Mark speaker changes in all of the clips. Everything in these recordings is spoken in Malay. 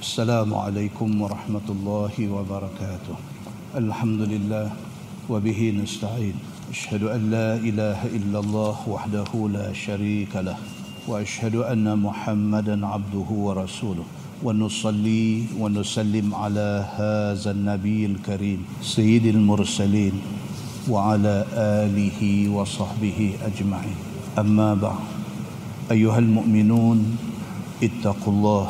Speaker 1: السلام عليكم ورحمة الله وبركاته. الحمد لله وبه نستعين. أشهد أن لا إله إلا الله وحده لا شريك له وأشهد أن محمدا عبده ورسوله. ونصلي ونسلم على هذا النبي الكريم سيد المرسلين وعلى آله وصحبه أجمعين. أما بعد أيها المؤمنون اتقوا الله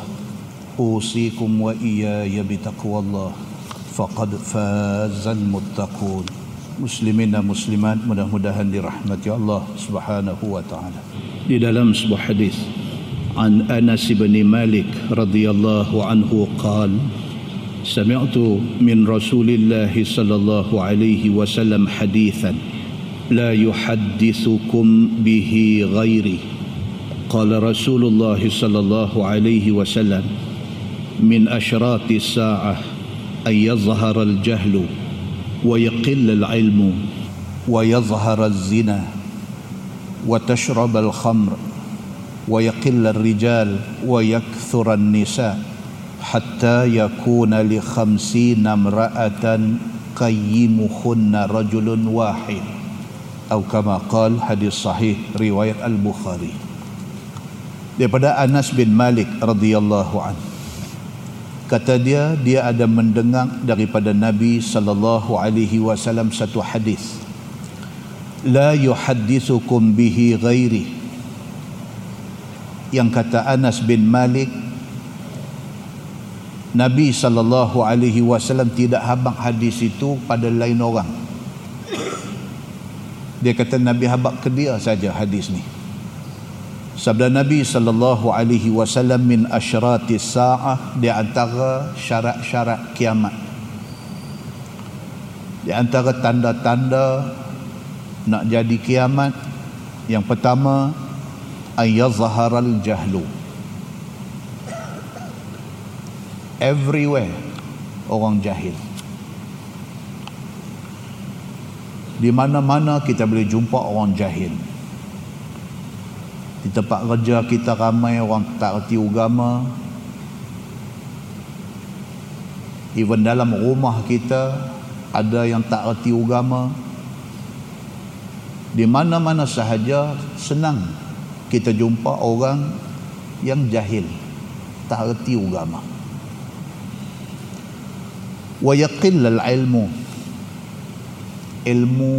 Speaker 1: أوصيكم وإياي بتقوى الله. فقد فاز المتقون. dan muslimat mudah-mudahan dirahmati Allah Subhanahu wa taala. Di dalam sebuah hadis عن أنس بن مالك رضي الله عنه قال سمعت من رسول الله صلى الله عليه وسلم حديثا لا يحدثكم به غيري. قال رسول الله صلى الله عليه وسلم من أشراط الساعة أن يظهر الجهل ويقل العلم ويظهر الزنا وتشرب الخمر ويقل الرجال ويكثر النساء حتى يكون لخمسين امرأة قيمهن رجل واحد أو كما قال حديث صحيح رواية البخاري. Daripada Anas bin Malik radhiyallahu anhu. Kata dia dia ada mendengar daripada Nabi sallallahu alaihi wasallam satu hadis la yuhaddithukum bihi ghairi yang kata Anas bin Malik Nabi sallallahu alaihi wasallam tidak habaq hadis itu pada lain orang. Dia kata Nabi habaq ke dia saja hadis ni. Sabda Nabi sallallahu alaihi wasallam min asyratis saah di antara syarat-syarat kiamat. Di antara tanda-tanda nak jadi kiamat yang pertama ayazharal jahlu. Everywhere orang jahil. Di mana-mana kita boleh jumpa orang jahil di tempat kerja kita ramai orang tak erti agama. Even dalam rumah kita ada yang tak erti agama. Di mana-mana sahaja senang kita jumpa orang yang jahil tak erti agama. Wa yaqill al ilmu ilmu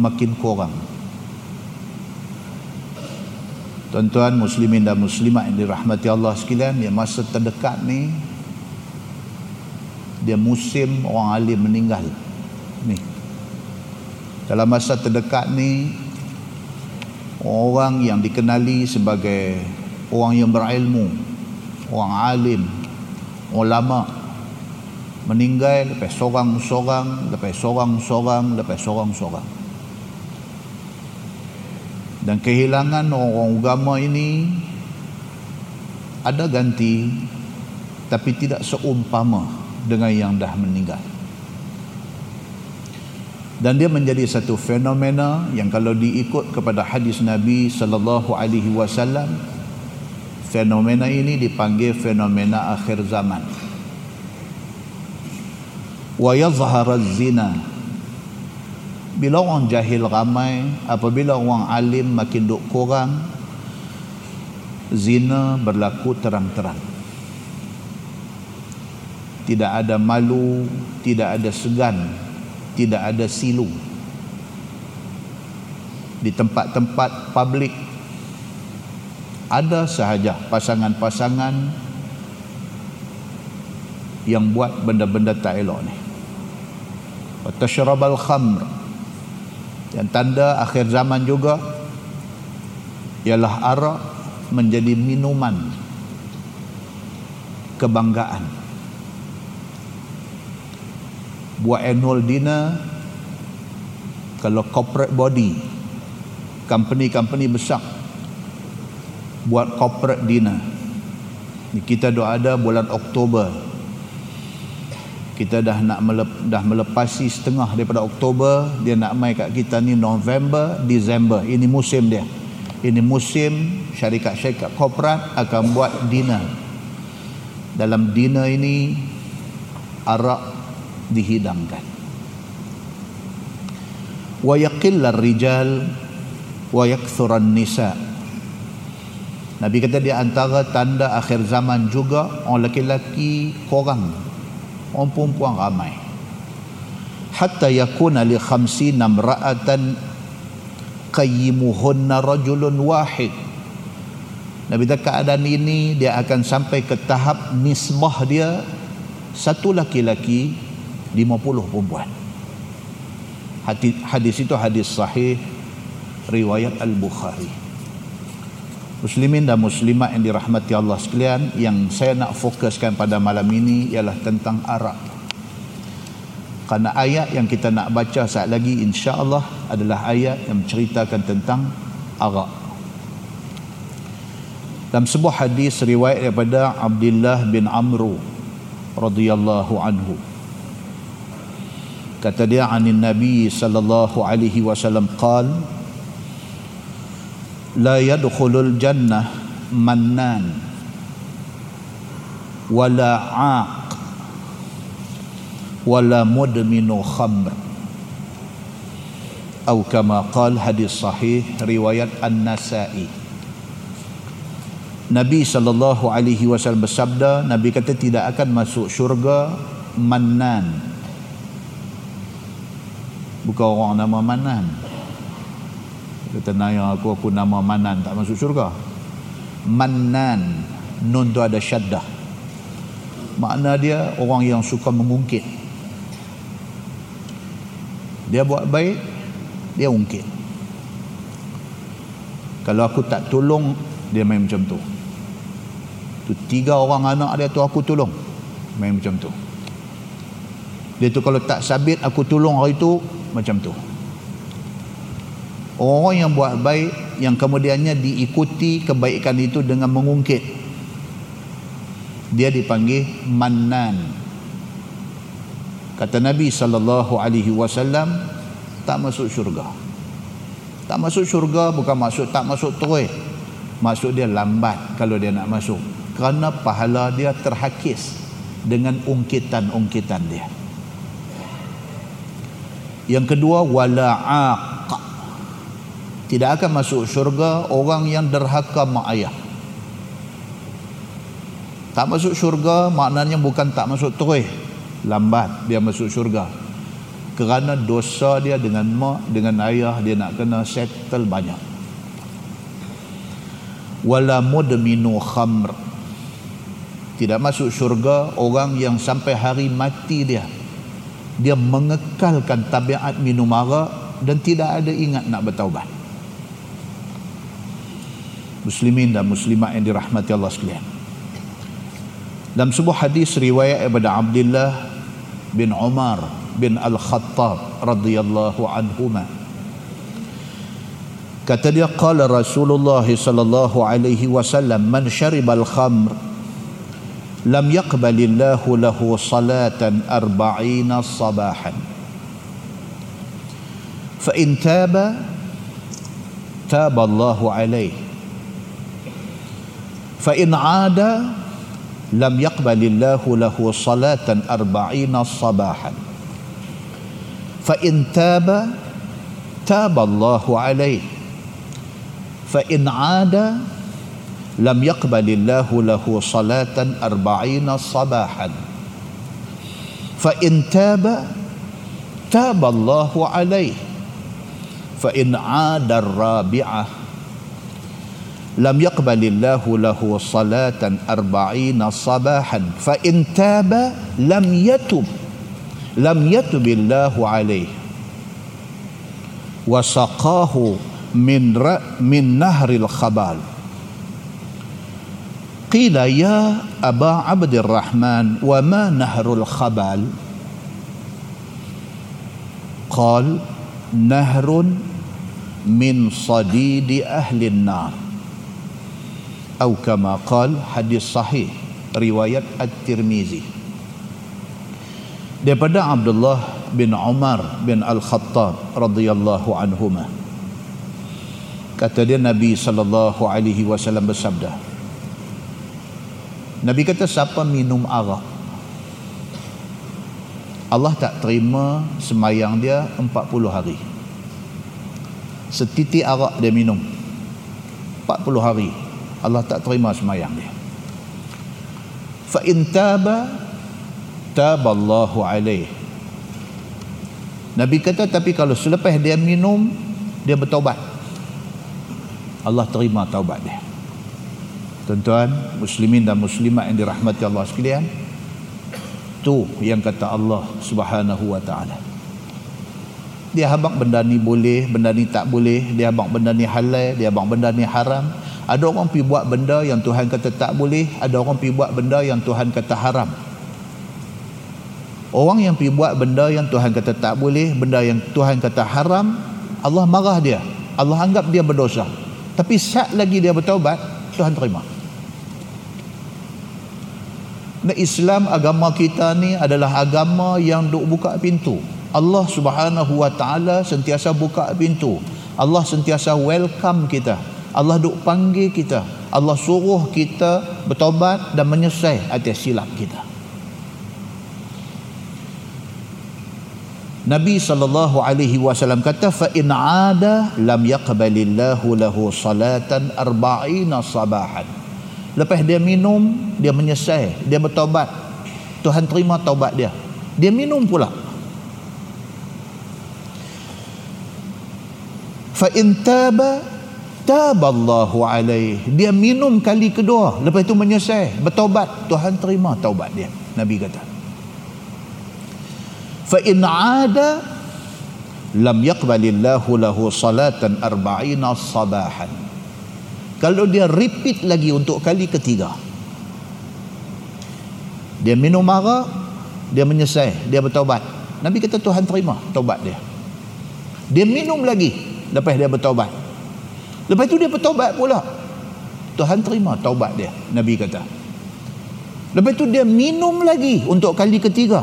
Speaker 1: makin kurang tuan-tuan muslimin dan muslimat yang dirahmati Allah sekalian yang masa terdekat ni dia musim orang alim meninggal. Ni. Dalam masa terdekat ni orang yang dikenali sebagai orang yang berilmu orang alim ulama meninggal lepas seorang-seorang lepas seorang-seorang lepas seorang-seorang dan kehilangan orang-orang agama ini ada ganti tapi tidak seumpama dengan yang dah meninggal. Dan dia menjadi satu fenomena yang kalau diikut kepada hadis Nabi sallallahu alaihi wasallam fenomena ini dipanggil fenomena akhir zaman. Wa yazhara zina bila orang jahil ramai apabila orang alim makin duk kurang zina berlaku terang-terang. Tidak ada malu tidak ada segan tidak ada silu. Di tempat-tempat publik ada sahaja pasangan-pasangan yang buat benda-benda tak elok ni. Tashrabal khamr yang tanda akhir zaman juga ialah arak menjadi minuman kebanggaan. Buat annual dinner kalau corporate body company-company besar buat corporate dinner. Kita dah ada bulan Oktober kita dah nak melep, dah melepasi setengah daripada Oktober. Dia nak mai kat kita ni November Disember ini musim dia. Ini musim syarikat-syarikat korporat akan buat dinner. Dalam dina ini arak dihidangkan. Wa yaqillar rijal wa yakthuran nisa Nabi kata di antara tanda akhir zaman juga orang lelaki kurang orang perempuan ramai. Hatta yakuna li khamsina imra'atan qayyimuhunna rajulun wahid. Nabi kata keadaan ini dia akan sampai ke tahap nisbah dia satu laki-laki 50 perempuan. Hadis itu hadis sahih riwayat Al-Bukhari Muslimin dan muslimat yang dirahmati Allah sekalian yang saya nak fokuskan pada malam ini ialah tentang Arab kerana ayat yang kita nak baca saat lagi insya-Allah adalah ayat yang menceritakan tentang Arab dalam sebuah hadis riwayat daripada Abdullah bin Amru radhiyallahu anhu. Kata dia anin nabi sallallahu alaihi wasallam qal la yadkhulul jannah mannan wala aq wala mudminu khamr. Atau kama qal hadis sahih riwayat an-nasa'i. Nabi sallallahu alaihi wasallam bersabda Nabi kata tidak akan masuk syurga mannan. Bukan orang nama Manan kata naya aku aku nama Manan. Tak masuk syurga. Manan. Nun tu ada syaddah. Makna dia orang yang suka mengungkit dia buat baik dia ungkit. Kalau aku tak tolong dia main macam tu. Tu tiga orang anak dia tu aku tolong main macam tu. Dia tu kalau tak sabit aku tolong hari tu macam tu orang yang buat baik yang kemudiannya diikuti kebaikan itu dengan mengungkit. Dia dipanggil mannan. Kata Nabi sallallahu alaihi wasallam tak masuk syurga. Tak masuk syurga bukan maksud tak masuk terus. Maksud dia lambat kalau dia nak masuk. Kerana pahala dia terhakis dengan ungkitan-ungkitan dia. Yang kedua wala'aq. Tidak akan masuk syurga orang yang derhaka mak ayah. Tak masuk syurga maknanya bukan tak masuk terus. Lambat dia masuk syurga. Kerana dosa dia dengan mak, dengan ayah dia nak kena settle banyak. Wala mudminu khamr. Tidak masuk syurga orang yang sampai hari mati dia dia mengekalkan tabiat minum arak dan tidak ada ingat nak bertaubat muslimin dan muslimat yang dirahmati Allah sekalian. Dalam sebuah hadis riwayat daripada Abdullah bin Umar bin Al-Khattab radhiyallahu anhuma. Kata dia qala Rasulullah sallallahu alaihi wasallam man syaribal khamr lam yaqbalillahu lahu salatan arba'ina sabahan fa in taba taba Allahu alaihi فإن عاد لم يقبل الله له صلاة أربعين صباحا. فإن تاب تاب الله عليه. فإن عاد لم يقبل الله له صلاة أربعين صباحا. فإن تاب تاب الله عليه. فإن عاد الرابعة لم يقبل الله له صلاة أربعين صباحا فإن تاب لم يتب لم يتب الله عليه. وسقاه من من نهر الخبال. قيل يا أبا عبد الرحمن وما نهر الخبال؟ قال نهر من صديد أهل النار. atau kama qal hadis sahih riwayat at-Tirmizi. Daripada Abdullah bin Umar bin Al-Khattab radhiyallahu anhuma. Kata dia Nabi sallallahu alaihi wasallam bersabda Nabi kata siapa minum arak? Allah tak terima semayang dia 40 hari. Setitik arak dia minum 40 hari. Allah tak terima semayang dia fa in taba taballahu alaih Nabi kata tapi kalau selepas dia minum dia bertaubat Allah terima taubat dia Tuan-tuan, muslimin dan muslimat yang dirahmati Allah sekalian, tu yang kata Allah Subhanahu wa taala. Dia habaq benda ni boleh, benda ni tak boleh, dia habaq benda ni halal, dia habaq benda ni haram. Ada orang pi buat benda yang Tuhan kata tak boleh, ada orang pi buat benda yang Tuhan kata haram. Orang yang pi buat benda yang Tuhan kata tak boleh, benda yang Tuhan kata haram, Allah marah dia. Allah anggap dia berdosa. Tapi saat lagi dia bertaubat, Tuhan terima. Dan Islam agama kita ni adalah agama yang duk buka pintu. Allah Subhanahu Wa Taala sentiasa buka pintu. Allah sentiasa welcome kita. Allah duk panggil kita. Allah suruh kita bertobat dan menyesal atas silap kita. Nabi sallallahu alaihi wasallam kata fa in ada lam yaqbalillahu lahu salatan arba'ina sabahan. Lepas dia minum, dia menyesal, dia bertaubat. Tuhan terima taubat dia. Dia minum pula. Fa in taba taballahu alaih. Dia minum kali kedua, lepas itu menyesal, bertaubat, Tuhan terima taubat dia. Nabi kata. Fa in ada lam yaqbalillahu lahu salatan arba'ina sabahan. Kalau dia repeat lagi untuk kali ketiga. Dia minum arak dia menyesal dia bertaubat. Nabi kata Tuhan terima taubat dia. Dia minum lagi. Lepas dia bertaubat lepas itu dia bertaubat pula. Tuhan terima taubat dia Nabi kata. Lepas itu dia minum lagi untuk kali ketiga.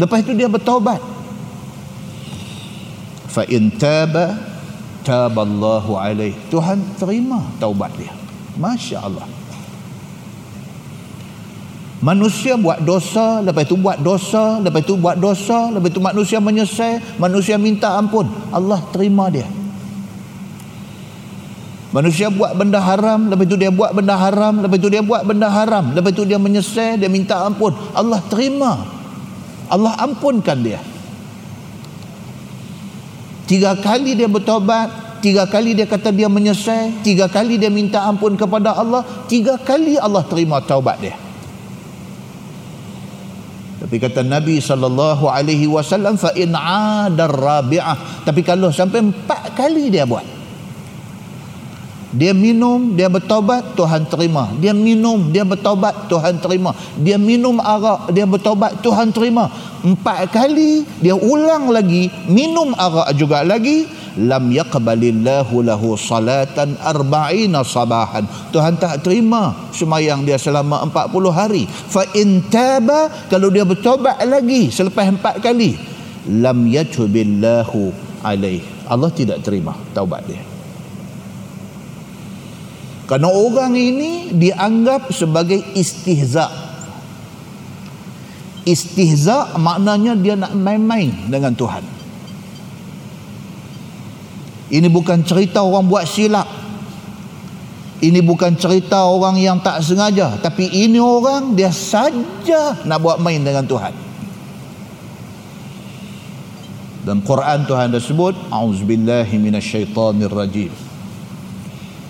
Speaker 1: Lepas itu dia bertaubat. Fa in taba taballahu alaih. Tuhan terima taubat dia. Masya Allah. Manusia buat dosa, lepas itu buat dosa, lepas itu buat dosa, lepas itu manusia menyesal, manusia minta ampun. Allah terima dia. Manusia buat benda haram, lepas itu dia buat benda haram, lepas itu dia buat benda haram, lepas itu dia menyesal, dia minta ampun. Allah terima. Allah ampunkan dia. Tiga kali dia bertobat, tiga kali dia kata dia menyesal, tiga kali dia minta ampun kepada Allah, tiga kali Allah terima taubat dia. Tapi kata Nabi sallallahu alaihi wasallam fa in 'ada rabi'ah, tapi kalau sampai empat kali dia buat dia minum, dia bertobat, Tuhan terima. Dia minum, dia bertobat, Tuhan terima. Dia minum arak, dia bertobat, Tuhan terima. Empat kali dia ulang lagi, minum arak juga lagi, lam yaqbalillahu lahu salatan arba'ina sabahan. Tuhan tak terima semayang dia selama empat puluh hari. Fa in taba kalau dia bertobat lagi selepas empat kali, lam yatubillahu alaih. Allah tidak terima taubat dia. Kerana orang ini dianggap sebagai istihza. Istihza maknanya dia nak main-main dengan Tuhan. Ini bukan cerita orang buat silap. Ini bukan cerita orang yang tak sengaja. Tapi ini orang dia saja nak buat main dengan Tuhan. Dan Quran Tuhan dah sebut.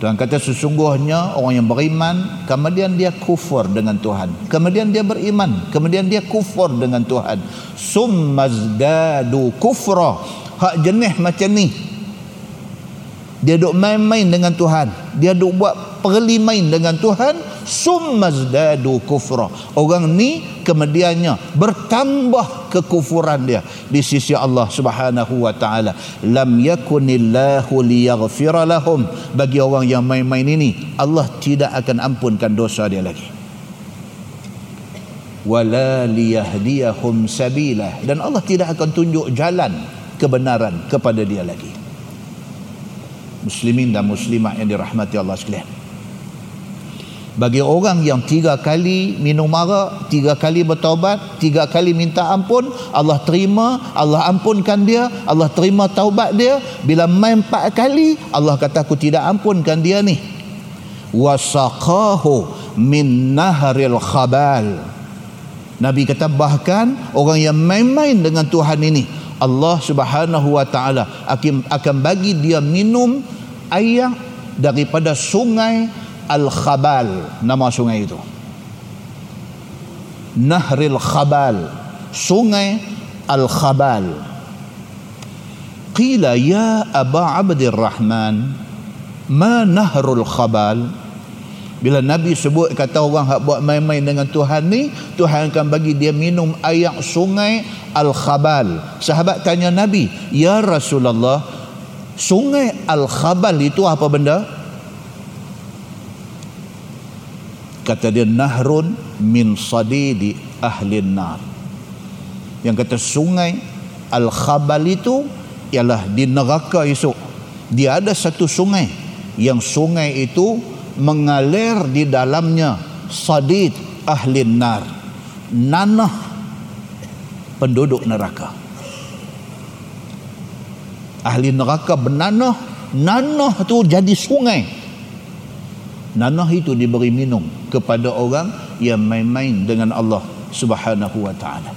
Speaker 1: Tuhan kata sesungguhnya orang yang beriman kemudian dia kufur dengan Tuhan. Kemudian dia beriman, kemudian dia kufur dengan Tuhan. Summazdadu kufra. Hak jenis macam ni. Dia duk main-main dengan Tuhan. Dia duk buat perli main dengan Tuhan summazdadu kufra. Orang ni kemudiannya bertambah kekufuran dia. Di sisi Allah Subhanahu wa taala lam yakunillahu liyaghfira lahum. Bagi orang yang main-main ini Allah tidak akan ampunkan dosa dia lagi. Wala liyahdiyahum sabila. Dan Allah tidak akan tunjuk jalan kebenaran kepada dia lagi. Muslimin dan muslimat yang dirahmati Allah sekalian bagi orang yang tiga kali minum arak tiga kali bertaubat tiga kali minta ampun Allah terima Allah ampunkan dia Allah terima taubat dia. Bila main empat kali Allah kata aku tidak ampunkan dia ni. Wasaqahu min nahril khabal. Nabi kata bahkan orang yang main-main dengan Tuhan ini Allah Subhanahu wa taala akan bagi dia minum air daripada sungai Al-Khabal. Nama sungai itu. Nahril Khabal. Sungai Al-Khabal. Qila ya Aba Abdir Rahman ma Nahrul Khabal? Bila Nabi sebut kata orang hak buat main-main dengan Tuhan ni, Tuhan akan bagi dia minum air sungai Al-Khabal. Sahabat tanya Nabi, "Ya Rasulullah, sungai Al-Khabal itu apa benda?" Kata dia nahrun min sadidi ahli nar. Yang kata sungai Al-Khabal itu ialah di neraka esok. Dia ada satu sungai yang sungai itu mengalir di dalamnya sadid ahli nar nanah penduduk neraka ahli neraka bernanah nanah tu jadi sungai nanah itu diberi minum kepada orang yang main-main dengan Allah subhanahu wa ta'ala.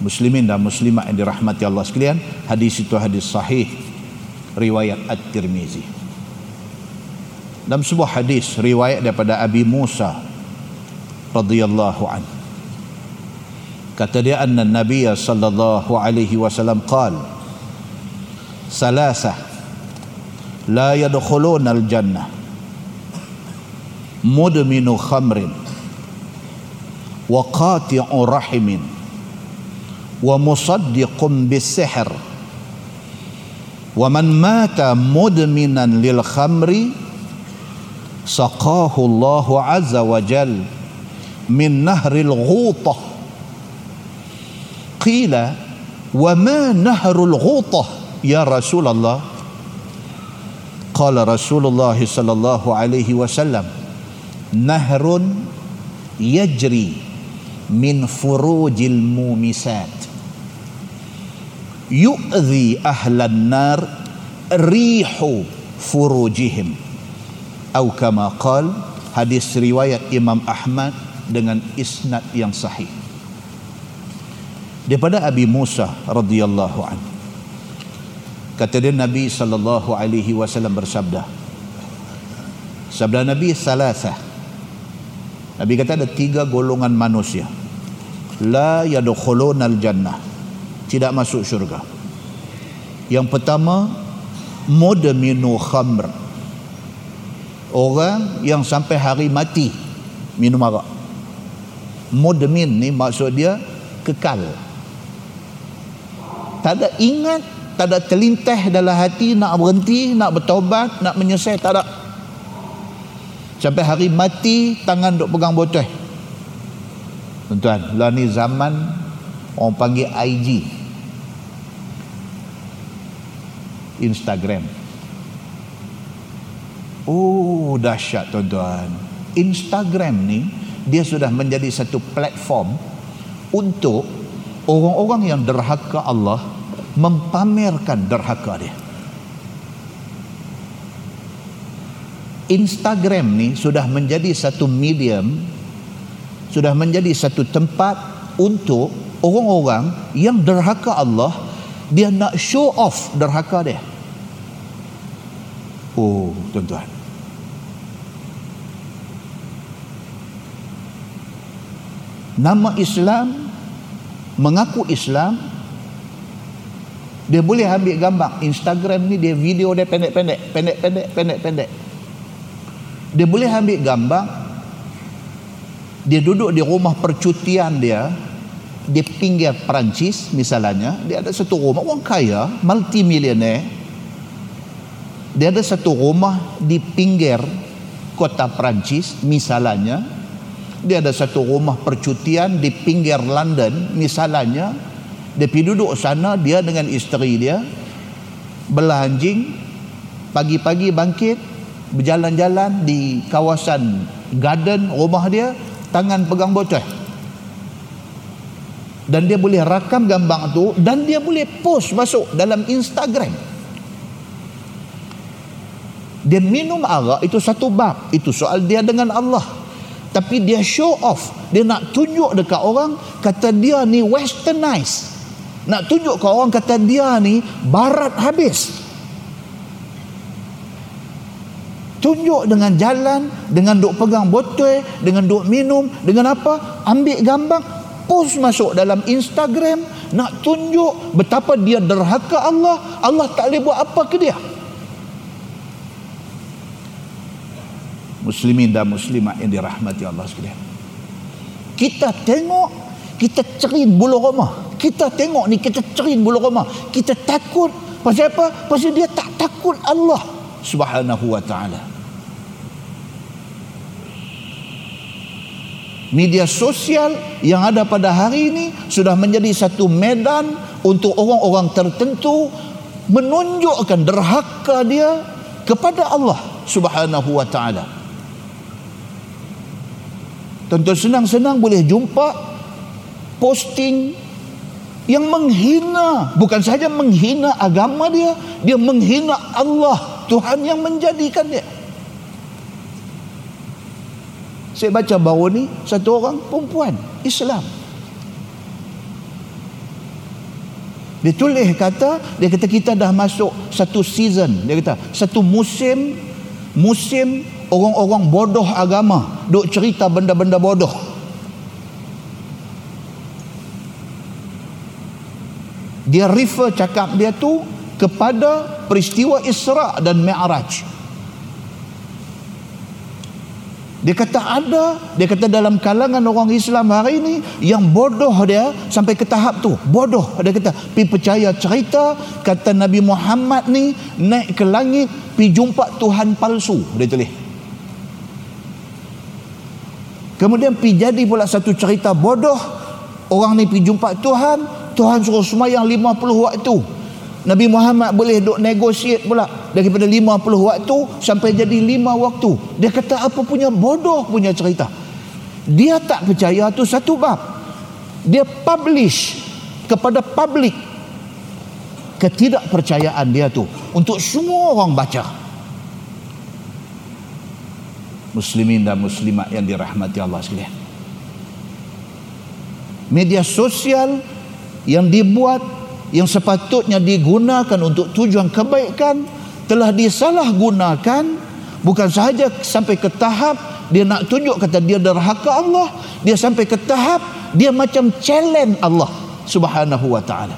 Speaker 1: Muslimin dan muslimat yang dirahmati Allah sekalian hadis itu hadis sahih riwayat at-tirmizi. Dalam sebuah hadis riwayat daripada Abi Musa radhiyallahu an kata dia anna nabiy sallallahu alaihi wasallam qal salasa لا يدخلون الجنة. مدمن خمر وقاطع رحم ومصدق بالسحر. ومن مات مدمنا للخمر سقاه الله عز وجل من نهر الغوطة. قيل وما نهر الغوطة يا رسول الله؟ qala Rasulullah sallallahu alaihi wasallam nahrun yajri min furujil mumisat. Yu'dhi ahlan nar rihu furujihim. Atau kama qal hadis riwayat Imam Ahmad dengan isnad yang sahih. Daripada Abi Musa radhiyallahu anhu kata dia Nabi sallallahu alaihi wasallam bersabda. Sabda Nabi salasa Nabi kata ada tiga golongan manusia. La yadkhulunal jannah tidak masuk syurga. Yang pertama mudminu khamr. Orang yang sampai hari mati minum arak. Mudmin ni maksud dia kekal. Tak ada ingat tak ada terlintah dalam hati nak berhenti nak bertobat nak menyesal tak ada. Sampai hari mati tangan duk pegang botol. Tuan-tuan lah ni zaman orang panggil IG Instagram. Oh dahsyat tuan-tuan. Instagram ni dia sudah menjadi satu platform untuk orang-orang yang derhaka Allah mempamerkan derhaka dia. Instagram ni sudah menjadi satu medium sudah menjadi satu tempat untuk orang-orang yang derhaka Allah dia nak show off derhaka dia. Oh, tuan-tuan. nama Islam mengaku Islam dia boleh ambil gambar. Instagram ni dia video dia pendek-pendek pendek-pendek pendek-pendek. Dia boleh ambil gambar dia duduk di rumah percutian dia di pinggir Perancis misalnya dia ada satu rumah orang kaya multi millionaire dia ada satu rumah di pinggir kota Perancis misalnya. Dia ada satu rumah percutian di pinggir London misalnya dia pergi duduk sana dia dengan isteri dia belah anjing pagi-pagi bangkit berjalan-jalan di kawasan garden rumah dia tangan pegang botol dan dia boleh rakam gambar tu dan dia boleh post masuk dalam Instagram. Dia minum arak itu satu bab. Itu soal dia dengan Allah. Tapi dia show off. Dia nak tunjuk dekat orang kata dia ni westernized nak tunjuk ke orang kata dia ni barat habis. Tunjuk dengan jalan dengan duk pegang botol dengan duk minum dengan apa ambil gambar post masuk dalam Instagram nak tunjuk betapa dia derhaka Allah Allah tak boleh buat apa ke dia. Muslimin dan muslimat yang dirahmati Allah sekalian. Kita tengok kita cerin bulu rumah kita tengok ni kita cerin bulu rumah. Kita takut. Pasal apa? Pasal dia tak takut Allah subhanahu wa ta'ala. Media sosial yang ada pada hari ini sudah menjadi satu medan untuk orang-orang tertentu menunjukkan derhaka dia kepada Allah Subhanahu wa taala. Tentu senang-senang boleh jumpa posting yang menghina bukan saja menghina agama dia dia menghina Allah Tuhan yang menjadikan dia saya baca baru ni satu orang perempuan Islam. Dia tulis kata, dia kata kita dah masuk satu season, dia kata satu musim musim orang-orang bodoh agama duk cerita benda-benda bodoh. Dia refer cakap dia tu kepada peristiwa Isra dan Mi'raj. Dia kata ada, dia kata dalam kalangan orang Islam hari ini yang bodoh dia sampai ke tahap tu. Bodoh dia kata, pi percaya cerita kata Nabi Muhammad ni naik ke langit pi jumpa Tuhan palsu, dia tulis. Kemudian pi jadi pula satu cerita bodoh, orang ni pi jumpa Tuhan, Tuhan suruh semayang 50 waktu. Nabi Muhammad boleh duk negosiat pula daripada 50 waktu sampai jadi 5 waktu. Dia kata apa punya bodoh punya cerita. Dia tak percaya tu satu bab. Dia publish kepada publik ketidakpercayaan dia tu untuk semua orang baca. Muslimin dan muslimat yang dirahmati Allah sekalian. Media sosial yang dibuat yang sepatutnya digunakan untuk tujuan kebaikan telah disalahgunakan bukan sahaja sampai ke tahap dia nak tunjuk kata dia derhaka Allah dia sampai ke tahap dia macam challenge Allah subhanahu wa ta'ala.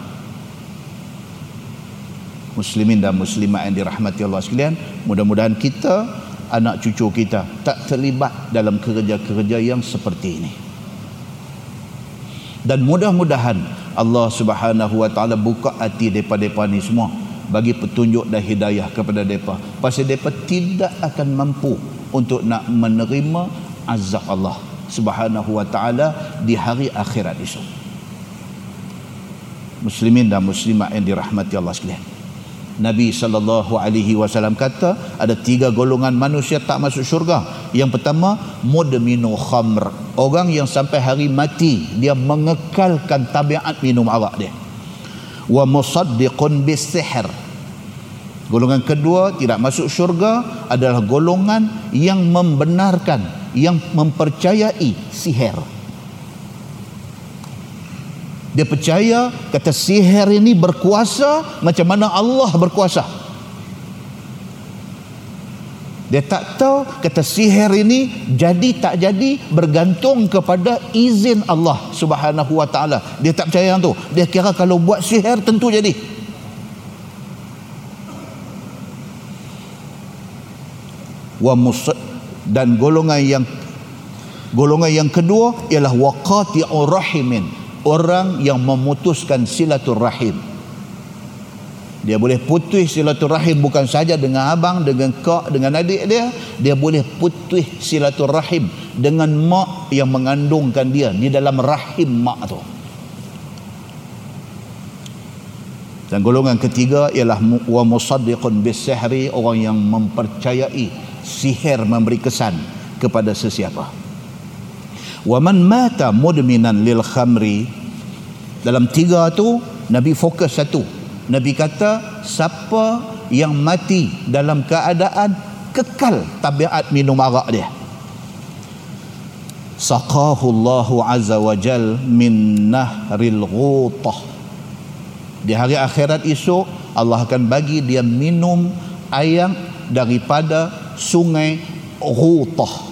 Speaker 1: Muslimin dan muslimat yang dirahmati Allah sekalian mudah-mudahan kita anak cucu kita tak terlibat dalam kerja-kerja yang seperti ini. Dan mudah-mudahan Allah Subhanahu wa taala buka hati depa-depa ni semua. Bagi petunjuk dan hidayah kepada depa. Pasal depa tidak akan mampu untuk nak menerima azab Allah Subhanahu wa taala di hari akhirat esok. Muslimin dan muslimat yang dirahmati Allah sekalian Nabi sallallahu alaihi wasallam kata ada tiga golongan manusia tak masuk syurga. Yang pertama mudminu khamr. Orang yang sampai hari mati dia mengekalkan tabiat minum arak dia. Wa musaddiqun bisihr. Golongan kedua tidak masuk syurga adalah golongan yang membenarkan yang mempercayai sihir. Dia percaya kata sihir ini berkuasa macam mana Allah berkuasa. Dia tak tahu kata sihir ini jadi tak jadi bergantung kepada izin Allah Subhanahu wa taala. Dia tak percaya yang tu. Dia kira kalau buat sihir tentu jadi. Wa dan golongan yang golongan yang kedua ialah waqati'ur rahimin orang yang memutuskan silaturahim dia boleh putus silaturahim bukan saja dengan abang, dengan kak, dengan adik dia. Dia boleh putus silaturahim dengan mak yang mengandungkan dia di dalam rahim mak tu. Dan golongan ketiga ialah wa musaddiqun bisihri orang yang mempercayai sihir memberi kesan kepada sesiapa. Wa man mata mudminan lil khamri dalam tiga tu Nabi fokus satu. Nabi kata siapa yang mati dalam keadaan kekal tabiat minum arak dia? Saqahu Allahu azza wa jal min nahril ghutah. Di hari akhirat esok Allah akan bagi dia minum air daripada sungai ghutah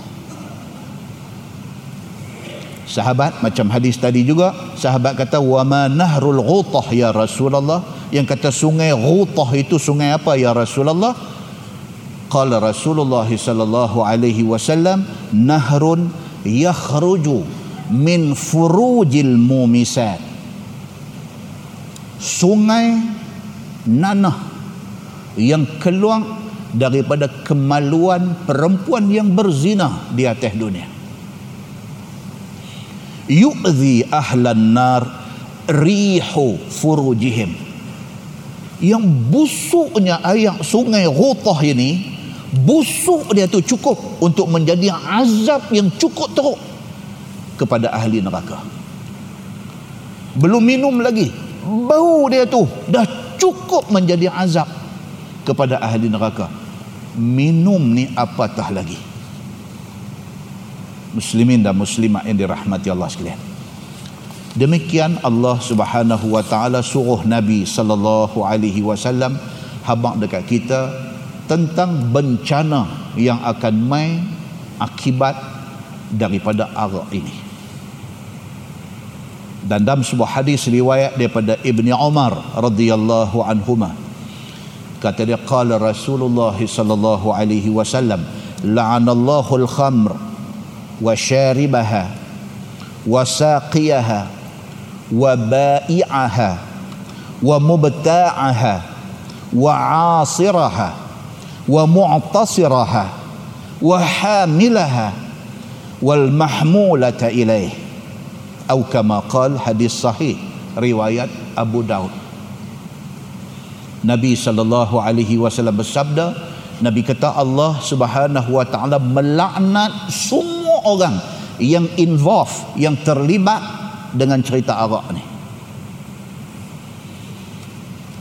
Speaker 1: sahabat macam hadis tadi juga sahabat kata wa ma nahrul ghutah ya Rasulullah? Yang kata sungai Ghutah itu sungai apa ya Rasulullah? Qala Rasulullah sallallahu alaihi wasallam nahrun yakhruju min furujil mumisat sungai nanah yang keluar daripada kemaluan perempuan yang berzina di atas dunia yu'zi ahlan nar rihu furujihim yang busuknya air sungai Ghutah ini busuk dia tu cukup untuk menjadi azab yang cukup teruk kepada ahli neraka. Belum minum lagi bau dia tu dah cukup menjadi azab kepada ahli neraka. Minum ni apatah lagi muslimin dan muslimat yang dirahmati Allah sekalian Demikian Allah Subhanahu wa taala suruh Nabi sallallahu alaihi wasallam habaq dekat kita tentang bencana yang akan mai akibat daripada arak ini. Dan dalam sebuah hadis riwayat daripada Ibni Umar radhiyallahu anhuma kata dia qala Rasulullah sallallahu alaihi wasallam la'anallahu al-khamr وشاربها وساقيها وبائعها ومبتاعها وعاصرها ومعتصرها وحاملها والمحمولة إليه. أو كما قال حديث صحيح رواية أبو داود. نبي صلى الله عليه وسلم Nabi نبي Allah الله سبحانه وتعالى melaknat semua orang yang involve yang terlibat dengan cerita arak ni.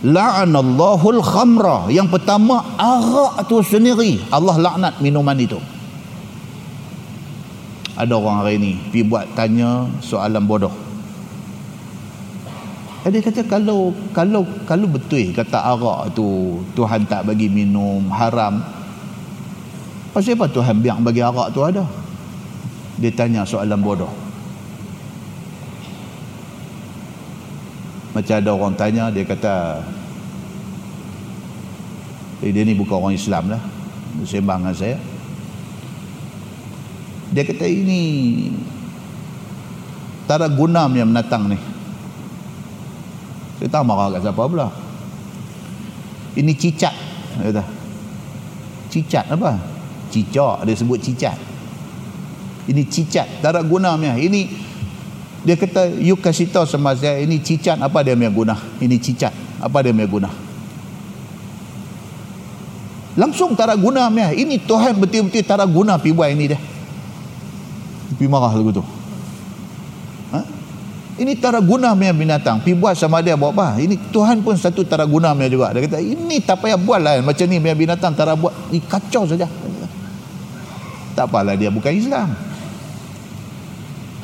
Speaker 1: La'anallahu al-khamra yang pertama arak tu sendiri. Allah laknat minuman itu. Ada orang hari ni pergi buat tanya soalan bodoh. Eh, dia kata kalau kalau kalau betul kata arak tu Tuhan tak bagi minum haram. Pasal apa Tuhan biar bagi arak tu ada dia tanya soalan bodoh. Macam ada orang tanya dia kata eh, dia ni bukan orang Islam lah. Sembang dengan saya. Dia kata ini tak ada guna yang menatang ni. Saya tak marah kat siapa pula. Ini cicat dia kata. Cicat apa? Cicak dia sebut cicat ini cicat. Ada guna ini dia kata you kasih tahu sama saya ini cicat apa dia punya guna? Ini cicat apa dia punya guna? Langsung tak ada guna punya ini Tuhan betul-betul tak ada guna pergi buat ini dia. Pergi marah lagu tu. Ha? ini tak ada guna punya binatang. Pergi buat sama dia buat apa? Ini Tuhan pun satu tak ada guna punya juga. Dia kata ini tak payah buat lah. Macam ni punya binatang tak ada buat. Ini kacau saja. Tak apalah dia bukan Islam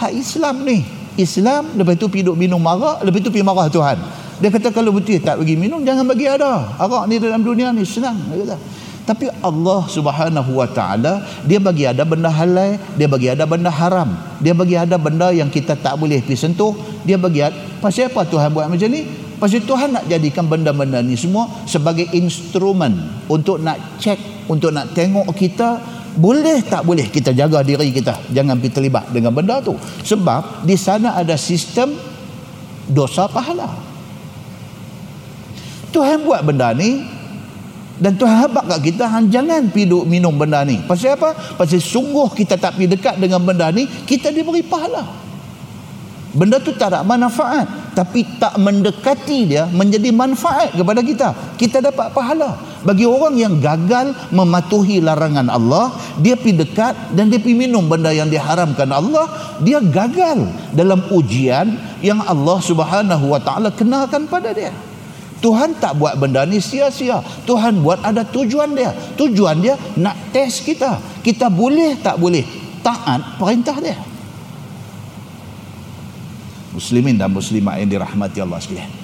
Speaker 1: hak Islam ni. Islam lepas tu pergi duk minum arak lepas tu pergi marah Tuhan. Dia kata kalau betul tak bagi minum jangan bagi ada. Arak ni dalam dunia ni senang dia kata. Tapi Allah subhanahu wa ta'ala dia bagi ada benda halal dia bagi ada benda haram. Dia bagi ada benda yang kita tak boleh pergi sentuh. Dia bagi ada pasal apa Tuhan buat macam ni? Pasal Tuhan nak jadikan benda-benda ni semua sebagai instrumen untuk nak cek untuk nak tengok kita boleh tak boleh kita jaga diri kita? Jangan pergi terlibat dengan benda tu. Sebab di sana ada sistem dosa pahala. Tuhan buat benda ni dan Tuhan habak kat kita hang jangan pergi minum benda ni. Pasal apa? Pasal sungguh kita tak pergi dekat dengan benda ni kita diberi pahala. Benda tu tak ada manfaat tapi tak mendekati dia menjadi manfaat kepada kita. Kita dapat pahala bagi orang yang gagal mematuhi larangan Allah dia pergi dekat dan dia pergi minum benda yang diharamkan Allah dia gagal dalam ujian yang Allah subhanahu wa ta'ala kenalkan pada dia Tuhan tak buat benda ni sia-sia. Tuhan buat ada tujuan dia. Tujuan dia nak test kita. Kita boleh tak boleh taat perintah dia. Muslimin dan muslimat yang dirahmati Allah sekalian.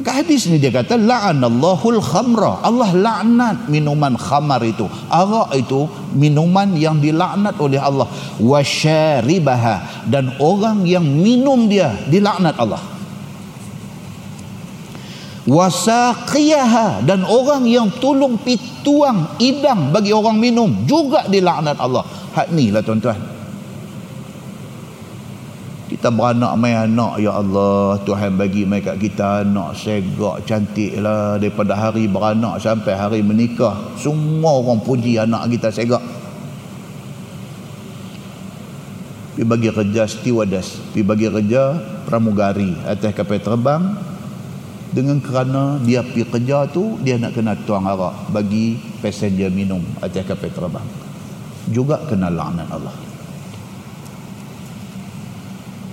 Speaker 1: Maka hadis ni dia kata la'anallahul khamra. Allah laknat minuman khamar itu. Arak itu minuman yang dilaknat oleh Allah. Wasyaribaha dan orang yang minum dia dilaknat Allah wasaqiyaha dan orang yang tolong pituang idang bagi orang minum juga dilaknat Allah hak ni lah tuan-tuan kita beranak main anak ya Allah. Tuhan bagi mai kat kita anak segak cantik lah. Daripada hari beranak sampai hari menikah semua orang puji anak kita segak. Pergi bagi kerja stewardess pergi bagi kerja pramugari. Atas kapal terbang dengan kerana dia pergi kerja tu dia nak kena tuang arak bagi passenger minum atas kapal terbang. Juga kena laknat Allah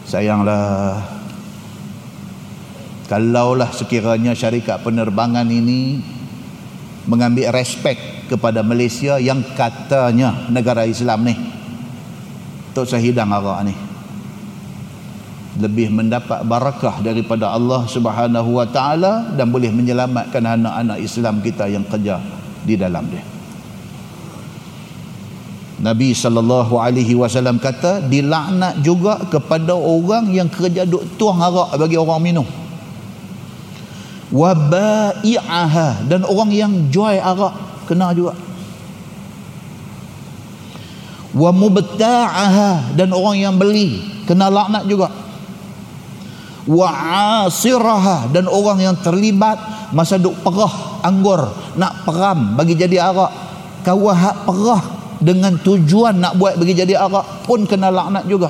Speaker 1: sayanglah kalaulah sekiranya syarikat penerbangan ini mengambil respek kepada Malaysia yang katanya negara Islam ni untuk sahidang arak ni lebih mendapat barakah daripada Allah Subhanahu wa taala dan boleh menyelamatkan anak-anak Islam kita yang kerja di dalam dia. Nabi sallallahu alaihi wasallam kata dilaknat juga kepada orang yang kerja duk tuang arak bagi orang minum. Wa bai'aha dan orang yang jual arak kena juga. Wa mubta'aha dan orang yang beli kena laknat juga wa asiraha dan orang yang terlibat masa duk perah anggur nak peram bagi jadi arak kawah hak perah dengan tujuan nak buat bagi jadi arak pun kena laknat juga.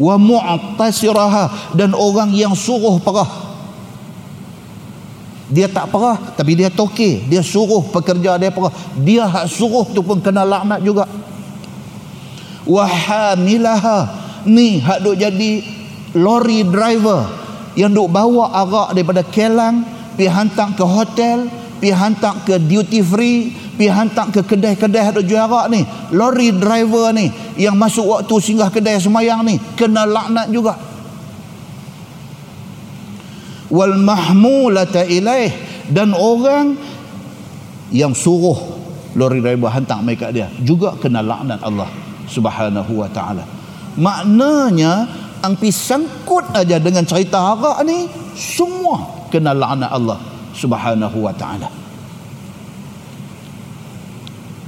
Speaker 1: Wa mu'tasiraha dan orang yang suruh perah. Dia tak perah tapi dia toke. Dia suruh pekerja dia perah. Dia hak suruh tu pun kena laknat juga. Wa hamilaha ni hak duk jadi lori driver. Yang duk bawa arak daripada Kelang pi hantar ke hotel pi hantar ke duty free pi hantar ke kedai-kedai ada jual arak ni. Lori driver ni yang masuk waktu singgah kedai semayang ni kena laknat juga. Wal mahmulata ilaih. Dan orang yang suruh lori driver hantar mereka dia juga kena laknat Allah subhanahu wa ta'ala. Maknanya ang pisangkut aja dengan cerita harak ni semua kena laknat Allah Subhanahu wa taala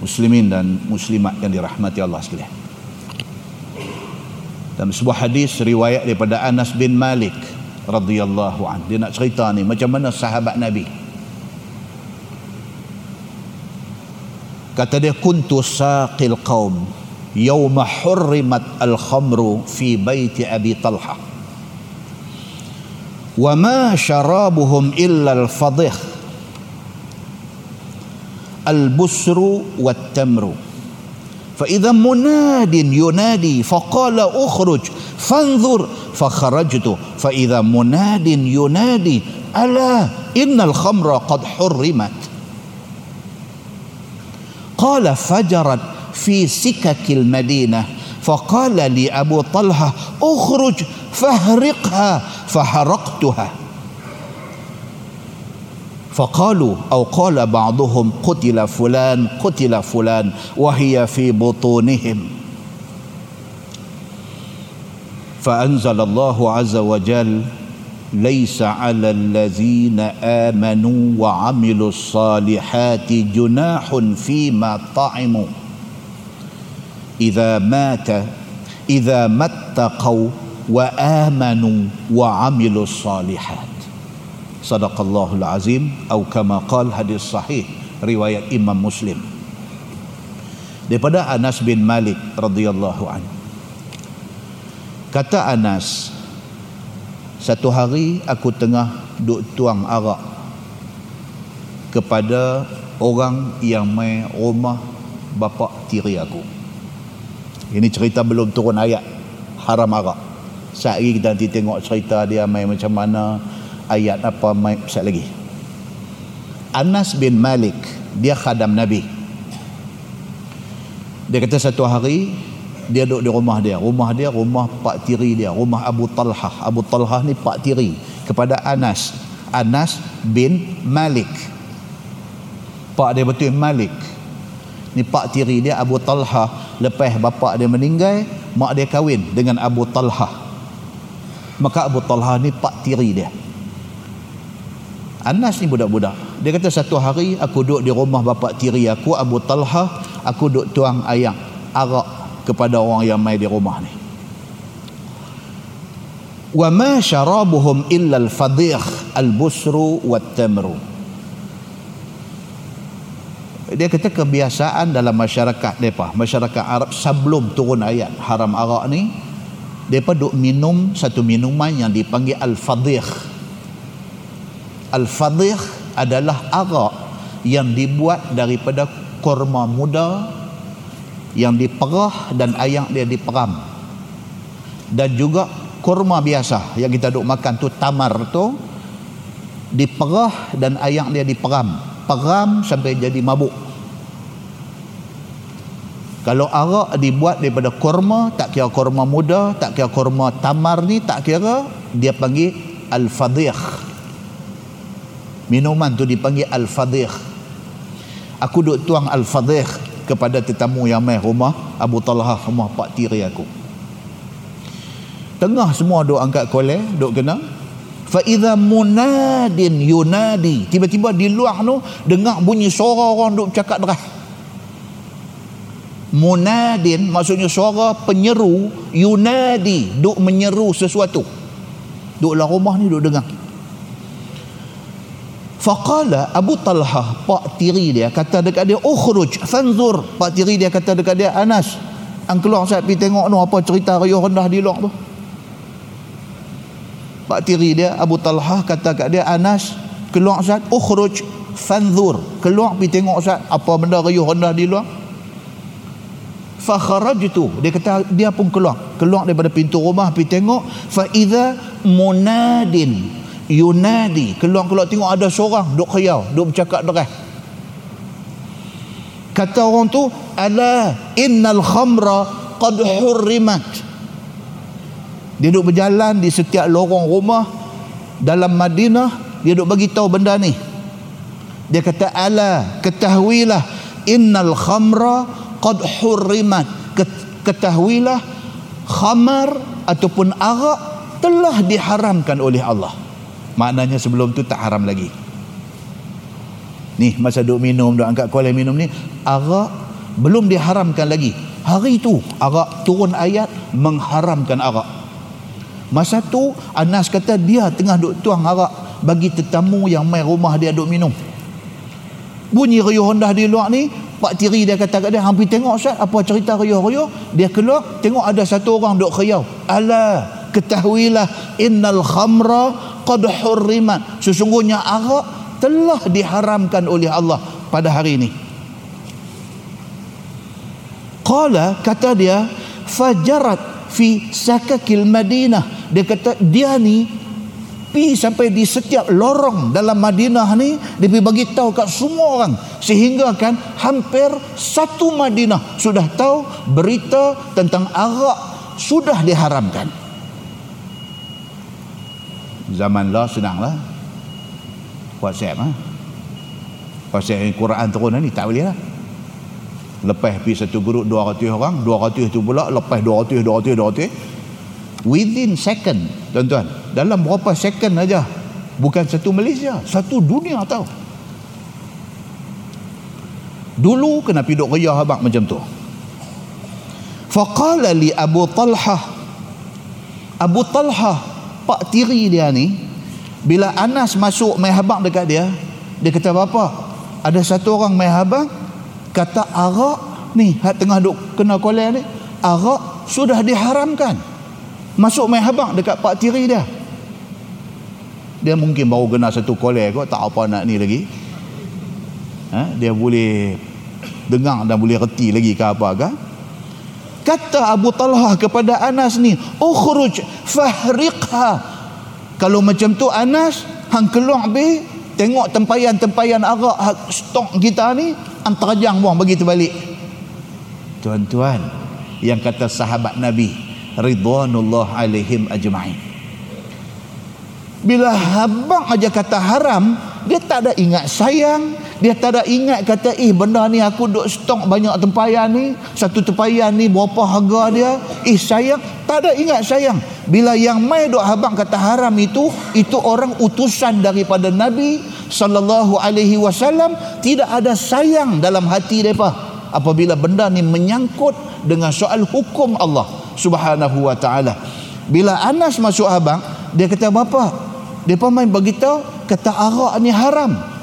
Speaker 1: muslimin dan muslimat yang dirahmati Allah sekalian. Dalam sebuah hadis riwayat daripada Anas bin Malik radhiyallahu anhu dia nak cerita ni macam mana sahabat Nabi. Kata dia kuntu saqil qaum yauma hurrimat al-khamru fi baiti Abi Talha. Wa ma sharabuhum illa al-fadhih البسر والتمر. فإذا مناد ينادي فقال اخرج فانظر فخرجت. فإذا مناد ينادي ألا إن الخمر قد حرمت. قال فجرت في سكك المدينة فقال لي أبو طلحة اخرج فاهرقها فحرقتها فقالوا أو قال بعضهم قتل فلان قتل فلان وهي في بطونهم. فأنزل الله عز وجل ليس على الذين آمنوا وعملوا الصالحات جناح فيما طعموا. إذا مات إذا ما اتقوا وآمنوا وعملوا الصالحات. Sadaqallahul azim atau kama qala hadis sahih riwayat Imam Muslim. Daripada Anas bin Malik radhiyallahu anhu kata Anas satu hari aku tengah duk tuang arak kepada orang yang mai rumah bapa tiri aku. Ini cerita belum turun ayat haram arak. Lagi kita nanti tengok cerita dia mai macam mana ayat apa? Mai saat lagi. Anas bin Malik dia khadam Nabi. Dia kata satu hari dia duduk di rumah dia. Rumah dia rumah pak tiri dia. Rumah Abu Talhah Abu Talhah ni pak tiri kepada Anas. Anas bin Malik. Pak dia betul Malik. Ni pak tiri dia Abu Talhah lepas bapa dia meninggal mak dia kahwin dengan Abu Talhah maka Abu Talhah ni pak tiri dia Anas ni budak-budak. Dia kata satu hari aku duduk di rumah bapa tiri aku Abu Talhah aku duk tuang ayam arak kepada orang yang mai di rumah ni. Wa ma syarabuhum illa al-fadhih al-busru wat-tamru. Dia kata kebiasaan dalam masyarakat depa masyarakat Arab sebelum turun ayat haram arak ni depa duk minum satu minuman yang dipanggil al-fadhih al-fadhih adalah arak yang dibuat daripada korma muda yang diperah dan ayam dia diperam. Dan juga korma biasa yang kita duk makan tu tamar tu diperah dan ayam dia diperam. Peram sampai jadi mabuk. Kalau arak dibuat daripada korma tak kira korma muda tak kira korma tamar ni tak kira dia panggil al-fadhih minuman tu dipanggil al-fadhih aku duk tuang al-fadhih kepada tetamu yang mai rumah Abu Talha rumah pak tiri aku. Tengah semua duk angkat koleh duk kena fa idza munadin yunadi. Tiba-tiba di luar tu dengar bunyi suara orang duk cakap deras munadin maksudnya suara penyeru yunadi duk menyeru sesuatu. Duk dalam rumah ni duk dengar Faqala Abu Talha pak tiri dia kata dekat dia ukhruj fanzur. Pak tiri dia kata dekat dia Anas ang keluar saya pergi tengok tu apa cerita riuh rendah di luar tu? Pak tiri dia Abu Talha kata dekat dia Anas keluar Ustaz ukhruj fanzur. Keluar pergi tengok Ustaz apa benda riuh rendah di luar fa kharajtu dia kata dia pun keluar. Keluar daripada pintu rumah pergi tengok fa idza munadin yunadi. Keluar-keluar tengok ada seorang duk khayal duk bercakap deras kata orang tu ala innal khamra qad hurrimat. Dia duk berjalan di setiap lorong rumah dalam Madinah dia duk bagi tahu benda ni. Dia kata ala ketahuilah innal khamra qad hurrimat. Ketahuilah khamar ataupun arak telah diharamkan oleh Allah maknanya sebelum tu tak haram lagi. Ni masa duk minum duk angkat kuala minum ni arak belum diharamkan lagi. Hari tu arak turun ayat mengharamkan arak. Masa tu Anas kata dia tengah duk tuang arak bagi tetamu yang mai rumah dia duk minum. Bunyi riuh rendah di luar ni Pak Tiri dia kata kat dia hampir tengok Ustaz apa cerita riuh-riuh dia keluar tengok ada satu orang duk khayau. Ala ketahuilah innal khamra qad hurrimat. Sesungguhnya arak telah diharamkan oleh Allah pada hari ini. Qala kata dia fajarat fi sakakil madinah. Dia kata dia ni pi sampai di setiap lorong dalam Madinah ni dia pergi bagi tahu kat semua orang. Sehingga kan hampir satu Madinah sudah tahu berita tentang arak sudah diharamkan zaman lah senang lah. Whatsapp lah whatsapp yang Quran turun ni tak boleh lah. Lepas pergi satu grup 200 orang 200 tu pula lepas 200 200 200 within second tuan-tuan. Dalam berapa second aja. Bukan satu Malaysia satu dunia tahu dulu kena piduk raya abang macam tu. Faqala li Abu Talha. Abu Talha pak tiri dia ni bila Anas masuk mai habang dekat dia dia kata apa ada satu orang mai habang kata arak ni hak tengah duk kena kolej ni arak sudah diharamkan masuk mai habang dekat pak tiri dia. Dia mungkin baru kena satu kolej kot tak apa nak ni lagi. Ha? dia boleh dengar dan boleh reti lagi ke apa ke kata Abu Talha kepada Anas ni ukhruj fahriqha. Kalau macam tu Anas hang keluar be tengok tempayan-tempayan arak stok kita ni antara jang buang bagi terbalik. Tuan-tuan yang kata sahabat Nabi ridwanullah alaihim ajma'in. Bila habang aja kata haram dia tak ada ingat sayang dia tak ada ingat kata eh benda ni aku duk stok banyak tempayan ni. Satu tempayan ni berapa harga dia? Eh sayang. Tak ada ingat sayang. Bila yang mai duk habang kata haram itu itu orang utusan daripada Nabi sallallahu alaihi wasallam. Tidak ada sayang dalam hati mereka apabila benda ni menyangkut dengan soal hukum Allah subhanahu wa ta'ala. Bila Anas masuk habang dia kata bapa dia main beritahu kata arak ni haram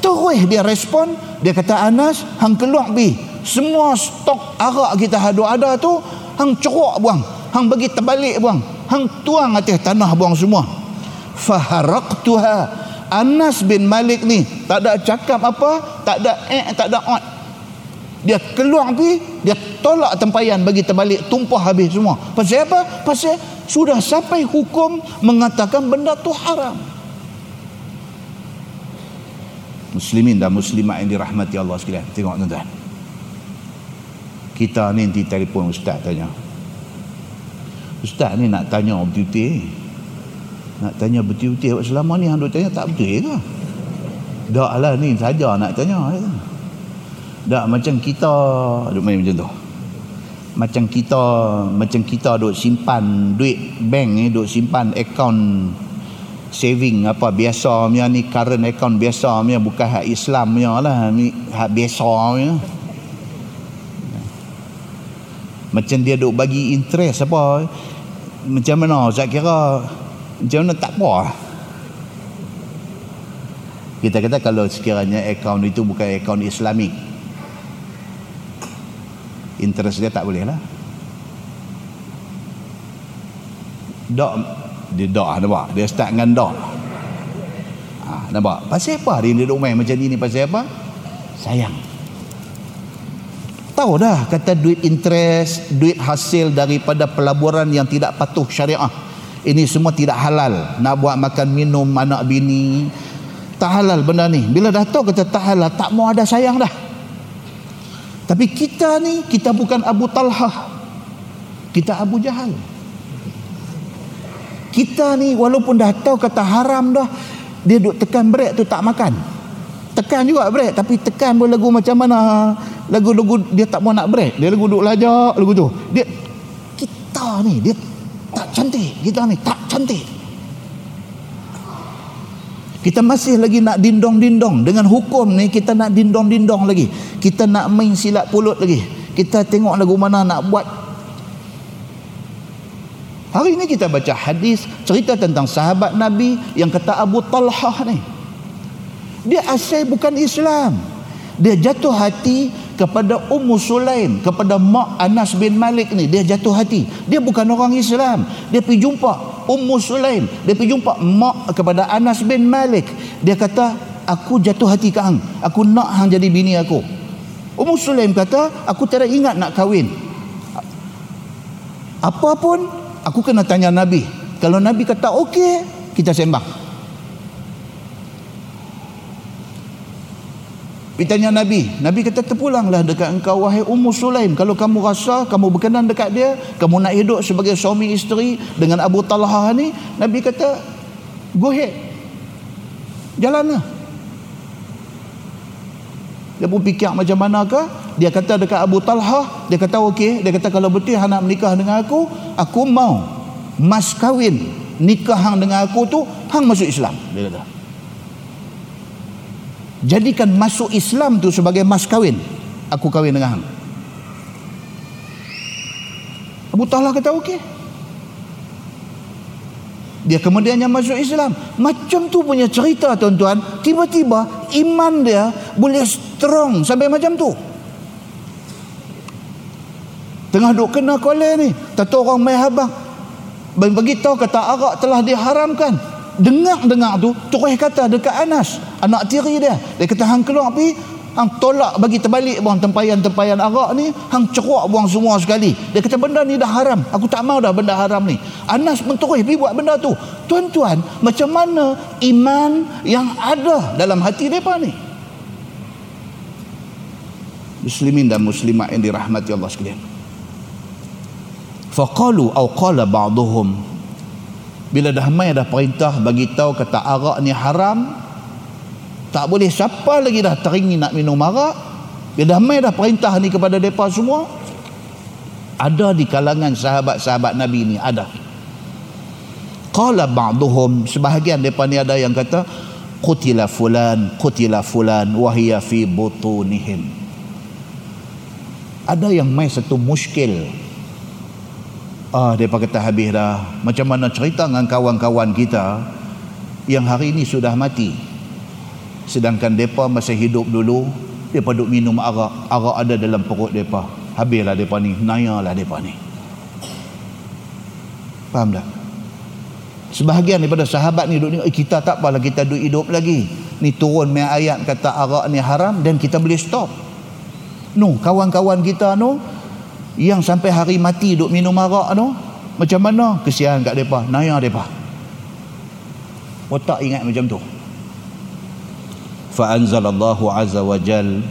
Speaker 1: terus dia respon dia kata Anas hang keluar bi. Semua stok arak kita hadu ada tu hang ceruk buang. Hang bagi terbalik buang. Hang tuang atas tanah buang semua. Faharaqtuha. Anas bin Malik ni tak ada cakap apa tak ada eh tak ada ot. Dia keluar pi dia tolak tempayan bagi terbalik tumpah habis semua. Pasal apa? Pasal sudah sampai hukum mengatakan benda tu haram muslimin dan muslimat yang dirahmati Allah sekalian. Tengok tuan-tuan. Kita ni nanti telefon ustaz tanya. Ustaz ni nak tanya betul-betul nak tanya betul-betul selama ni hang tanya tak betul ke? Tak lah ni saja nak tanya tak macam kita duk main macam tu. Macam kita macam kita duk simpan duit bank ni duk simpan akaun saving apa biasa punya ni current account biasa punya bukan hak Islam punya lah ni hak biasa punya. Macam dia duk bagi interest apa macam mana saya kira macam mana tak apa kita kata kalau sekiranya akaun itu bukan akaun islamik interest dia tak boleh lah dia dok nampak? Dia start dengan dok ha, nampak? Pasal apa dia duduk main macam ni pasal apa? Sayang. Tahu dah kata duit interest duit hasil daripada pelaburan yang tidak patuh syariah. Ini semua tidak halal. Nak buat makan minum anak bini. Tak halal benda ni. Bila dah tahu kata tak halal tak mau ada sayang dah. Tapi kita ni kita bukan Abu Talha. Kita Abu Jahal. Kita ni walaupun dah tahu kata haram dah, dia duk tekan brek tu tak makan. Tekan juga brek tapi tekan pun lagu macam mana? Lagu-lagu dia tak mau nak brek. Dia lagu duk lajak lagu tu. Dia kita ni dia tak cantik. Kita ni tak cantik. Kita masih lagi nak dindong-dindong dengan hukum ni kita nak dindong-dindong lagi. Kita nak main silat pulut lagi. Kita tengok lagu mana nak buat. Hari ini kita baca hadis cerita tentang sahabat Nabi yang kata Abu Talhah ni. Dia asal bukan Islam. Dia jatuh hati kepada Ummu Sulaim, kepada Mak Anas bin Malik ni. Dia jatuh hati. Dia bukan orang Islam. Dia pergi jumpa Ummu Sulaim dia pergi jumpa mak kepada Anas bin Malik dia kata aku jatuh hati ke hang aku nak hang jadi bini aku Ummu Sulaim kata aku tidak ingat nak kahwin apa pun aku kena tanya Nabi kalau Nabi kata okey kita sembang Pergi tanya Nabi. Nabi kata terpulanglah dekat engkau wahai Ummu Sulaim. Kalau kamu rasa kamu berkenan dekat dia, kamu nak hidup sebagai suami isteri dengan Abu Talha ni, Nabi kata go ahead. Jalanlah. Dia pun fikir macam manakah? Dia kata dekat Abu Talha, dia kata okey, dia kata kalau betul hang nak menikah dengan aku, aku mau mas kahwin nikah hang dengan aku tu hang masuk Islam. Dia kata. Jadikan masuk Islam tu sebagai mas kahwin. Aku kahwin dengan hang. Abu Talha kata okey. Dia kemudiannya masuk Islam. Macam tu punya cerita tuan-tuan. Tiba-tiba iman dia boleh strong sampai macam tu. Tengah duk kena kolej ni. Tahu orang mai habang. Bagi tahu kata arak telah diharamkan. Dengar-dengar tu terus kata dekat Anas anak tiri dia. Dia kata hang keluar pi hang tolak bagi terbalik buang tempayan-tempayan arak ni hang ceruk buang semua sekali. Dia kata benda ni dah haram. Aku tak mau dah benda haram ni. Anas pun terus pi buat benda tu. Tuan-tuan macam mana iman yang ada dalam hati mereka ni muslimin dan muslimat yang dirahmati Allah sekalian. Faqalu au qala ba'dhum bila dah mai dah perintah bagi tahu kata arak ni haram tak boleh siapa lagi dah teringin nak minum arak. Bila dah mai dah perintah ni kepada depa semua ada di kalangan sahabat-sahabat Nabi ni ada. Qala ba'dhum sebahagian depa ni ada yang kata qutila fulan qutila fulan wa hiya fi butunihim ada yang mai satu muskil Ah, dia kata habis dah. Macam mana cerita dengan kawan-kawan kita yang hari ini sudah mati. Sedangkan depa masih hidup dulu, depa duk minum arak. Arak ada dalam perut depa. Habislah depa ni, nayalah depa ni. Faham tak? Sebahagian daripada sahabat ni duk ni, eh, kita tak apalah kita duk hidup lagi. Ni turun mai ayat kata arak ni haram dan kita boleh stop. No, kawan-kawan kita no, yang sampai hari mati duk minum arak tu macam mana? Kesian kat depa naya depa. Otak ingat macam tu. Fa anzalallahu azza wa jal.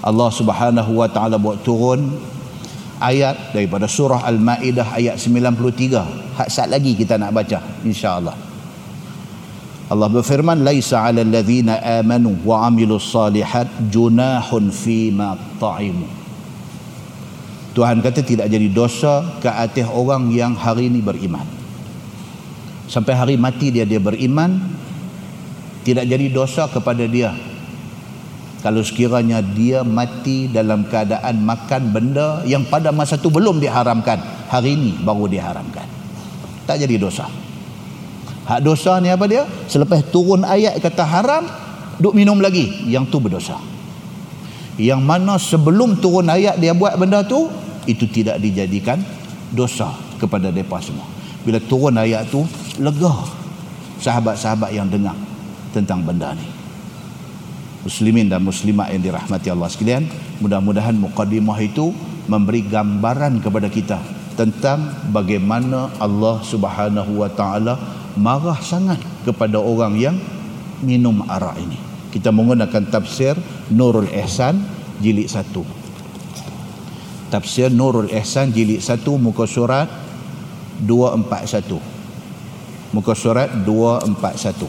Speaker 1: Allah Subhanahu wa taala buat turun ayat daripada surah al-maidah ayat 93 hak sat lagi kita nak baca insya-Allah Allah berfirman laisa 'alal ladzina amanu wa 'amilus salihat junahun fima ta'imu Tuhan kata tidak jadi dosa ke atas orang yang hari ini beriman. Sampai hari mati dia dia beriman tidak jadi dosa kepada dia. Kalau sekiranya dia mati dalam keadaan makan benda yang pada masa itu belum diharamkan, hari ini baru diharamkan. Tak jadi dosa. Hak dosa ni apa dia? Selepas turun ayat kata haram, duk minum lagi, yang tu berdosa. Yang mana sebelum turun ayat dia buat benda tu itu tidak dijadikan dosa kepada mereka semua. Bila turun ayat tu lega sahabat-sahabat yang dengar tentang benda ni. Muslimin dan muslimat yang dirahmati Allah sekalian mudah-mudahan muqaddimah itu memberi gambaran kepada kita tentang bagaimana Allah Subhanahu wa taala marah sangat kepada orang yang minum arak ini. Kita menggunakan tafsir Nurul Ihsan jilid 1 tafsir Nurul Ihsan jilid 1 muka surat 241 muka surat 241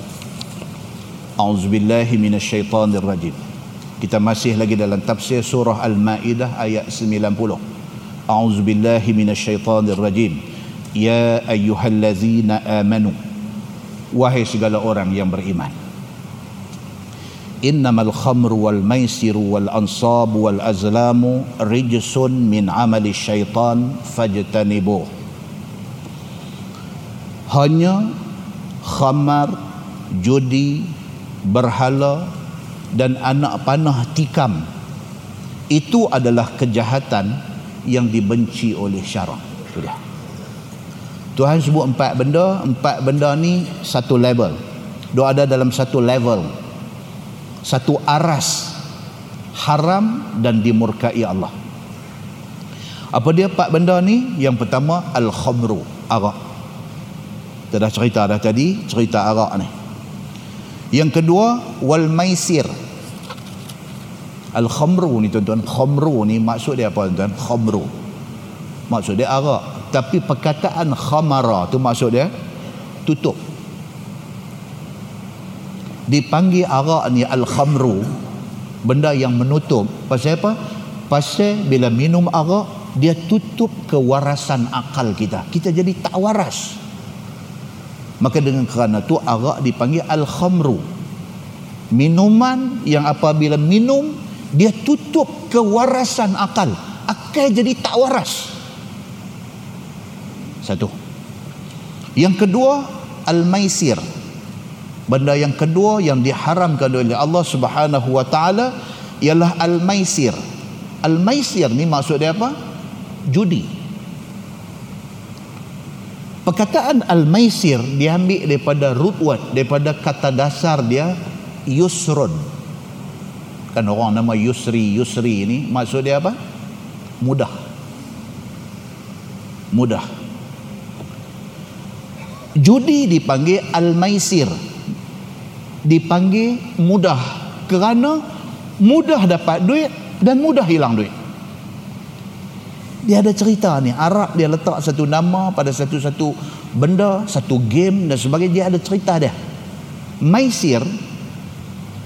Speaker 1: A'udzubillahi minasyaitanir rajim kita masih lagi dalam tafsir surah Al-Maidah ayat 90 A'udzubillahi minasyaitanir rajim ya ayyuhallazina amanu. Wahai segala orang yang beriman. Maisiru wal ansabu wal azlamu rijsun min amali syaitan fajtanibu. Hanya khamar judi berhala dan anak panah tikam. Itu adalah kejahatan yang dibenci oleh syarak sudah. Tuhan sebut empat benda empat benda ni satu level. Dia ada dalam satu level. Satu aras haram dan dimurkai Allah. Apa dia empat benda ni? Yang pertama al-khamru arak. Kita dah cerita dah tadi cerita arak ni. Yang kedua wal maisir al-khamru ni tuan-tuan. Khamru ni maksud dia apa tuan-tuan? Khamru. Maksud dia arak. Tapi perkataan khamara tu maksud dia tutup. Dipanggil arak ni al-khamru benda yang menutup. Pasal apa? Pasal bila minum arak dia tutup kewarasan akal kita. Kita jadi tak waras. Maka dengan kerana tu arak dipanggil al-khamru. Minuman yang apabila minum dia tutup kewarasan akal. Akal jadi tak waras. Satu. Yang kedua al-maisir. Benda yang kedua yang diharamkan oleh Allah Subhanahu wa taala ialah al-maisir. Al-maisir ni maksud dia apa? Judi. Perkataan al-maisir diambil daripada root word, daripada kata dasar dia yusrun. Kan orang nama Yusri, Yusri ini maksud dia apa? Mudah. Mudah. Judi dipanggil al-maisir. Dipanggil mudah kerana mudah dapat duit dan mudah hilang duit dia ada cerita ni Arab dia letak satu nama pada satu-satu benda satu game dan sebagainya dia ada cerita dia maisir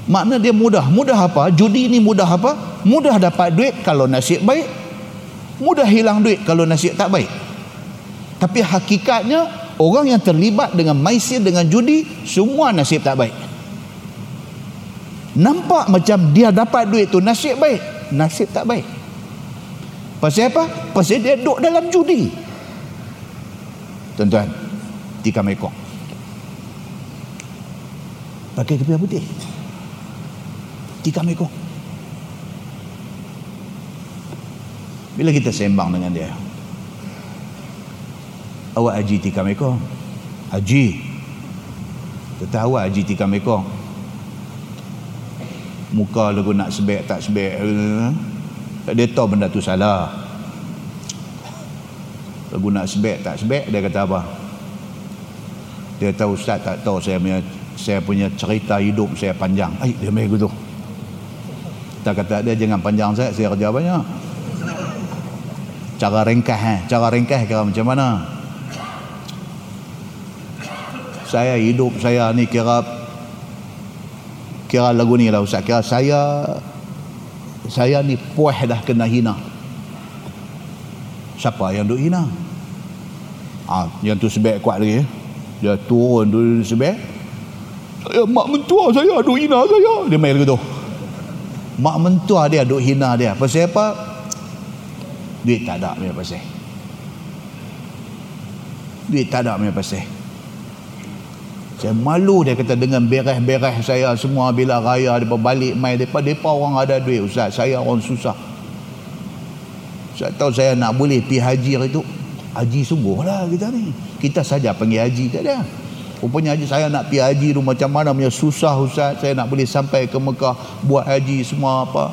Speaker 1: makna dia mudah mudah apa judi ni mudah apa mudah dapat duit kalau nasib baik mudah hilang duit kalau nasib tak baik tapi hakikatnya orang yang terlibat dengan maisir dengan judi semua nasib tak baik nampak macam dia dapat duit tu nasib baik nasib tak baik Pasal apa? Pasal dia duduk dalam judi. Tuan-tuan, tikam ekor. Pakai kepiah putih. Tikam ekor. Bila kita sembang dengan dia. Awak haji tikam ekor. Haji. Kita awak haji tikam ekor. Muka lagu nak sebek tak sebek. Dia tahu benda tu salah. Lagu nak sebek tak sebek dia kata apa? Dia tahu ustaz tak tahu saya punya saya punya cerita hidup saya panjang. Ai dia mai gitu. Tak kata dia jangan panjang saya saya kerja banyak. Cara ringkas eh, cara ringkas kira macam mana? Saya hidup saya ni kira kira lagu ni lah ustaz. Kira saya saya ni puas dah kena hina. Siapa yang duk hina? Ah yang tu sebab kuat lagi eh. dia turun dulu sebab saya mak mentua saya duk hina saya. Dia main lagi tu mak mentua dia duk hina dia. Pasal apa? Duit tak ada punya pasal. Duit tak ada punya pasal. Saya malu dia kata dengan bereh-bereh saya semua bila raya dia balik mai depa depa orang ada duit ustaz. Saya orang susah. Saya tahu saya nak boleh pi haji itu haji sungguh lah kita ni. Kita saja panggil haji tak ada rupanya haji saya nak pi haji tu macam mana punya susah ustaz saya nak boleh sampai ke Mekah buat haji semua apa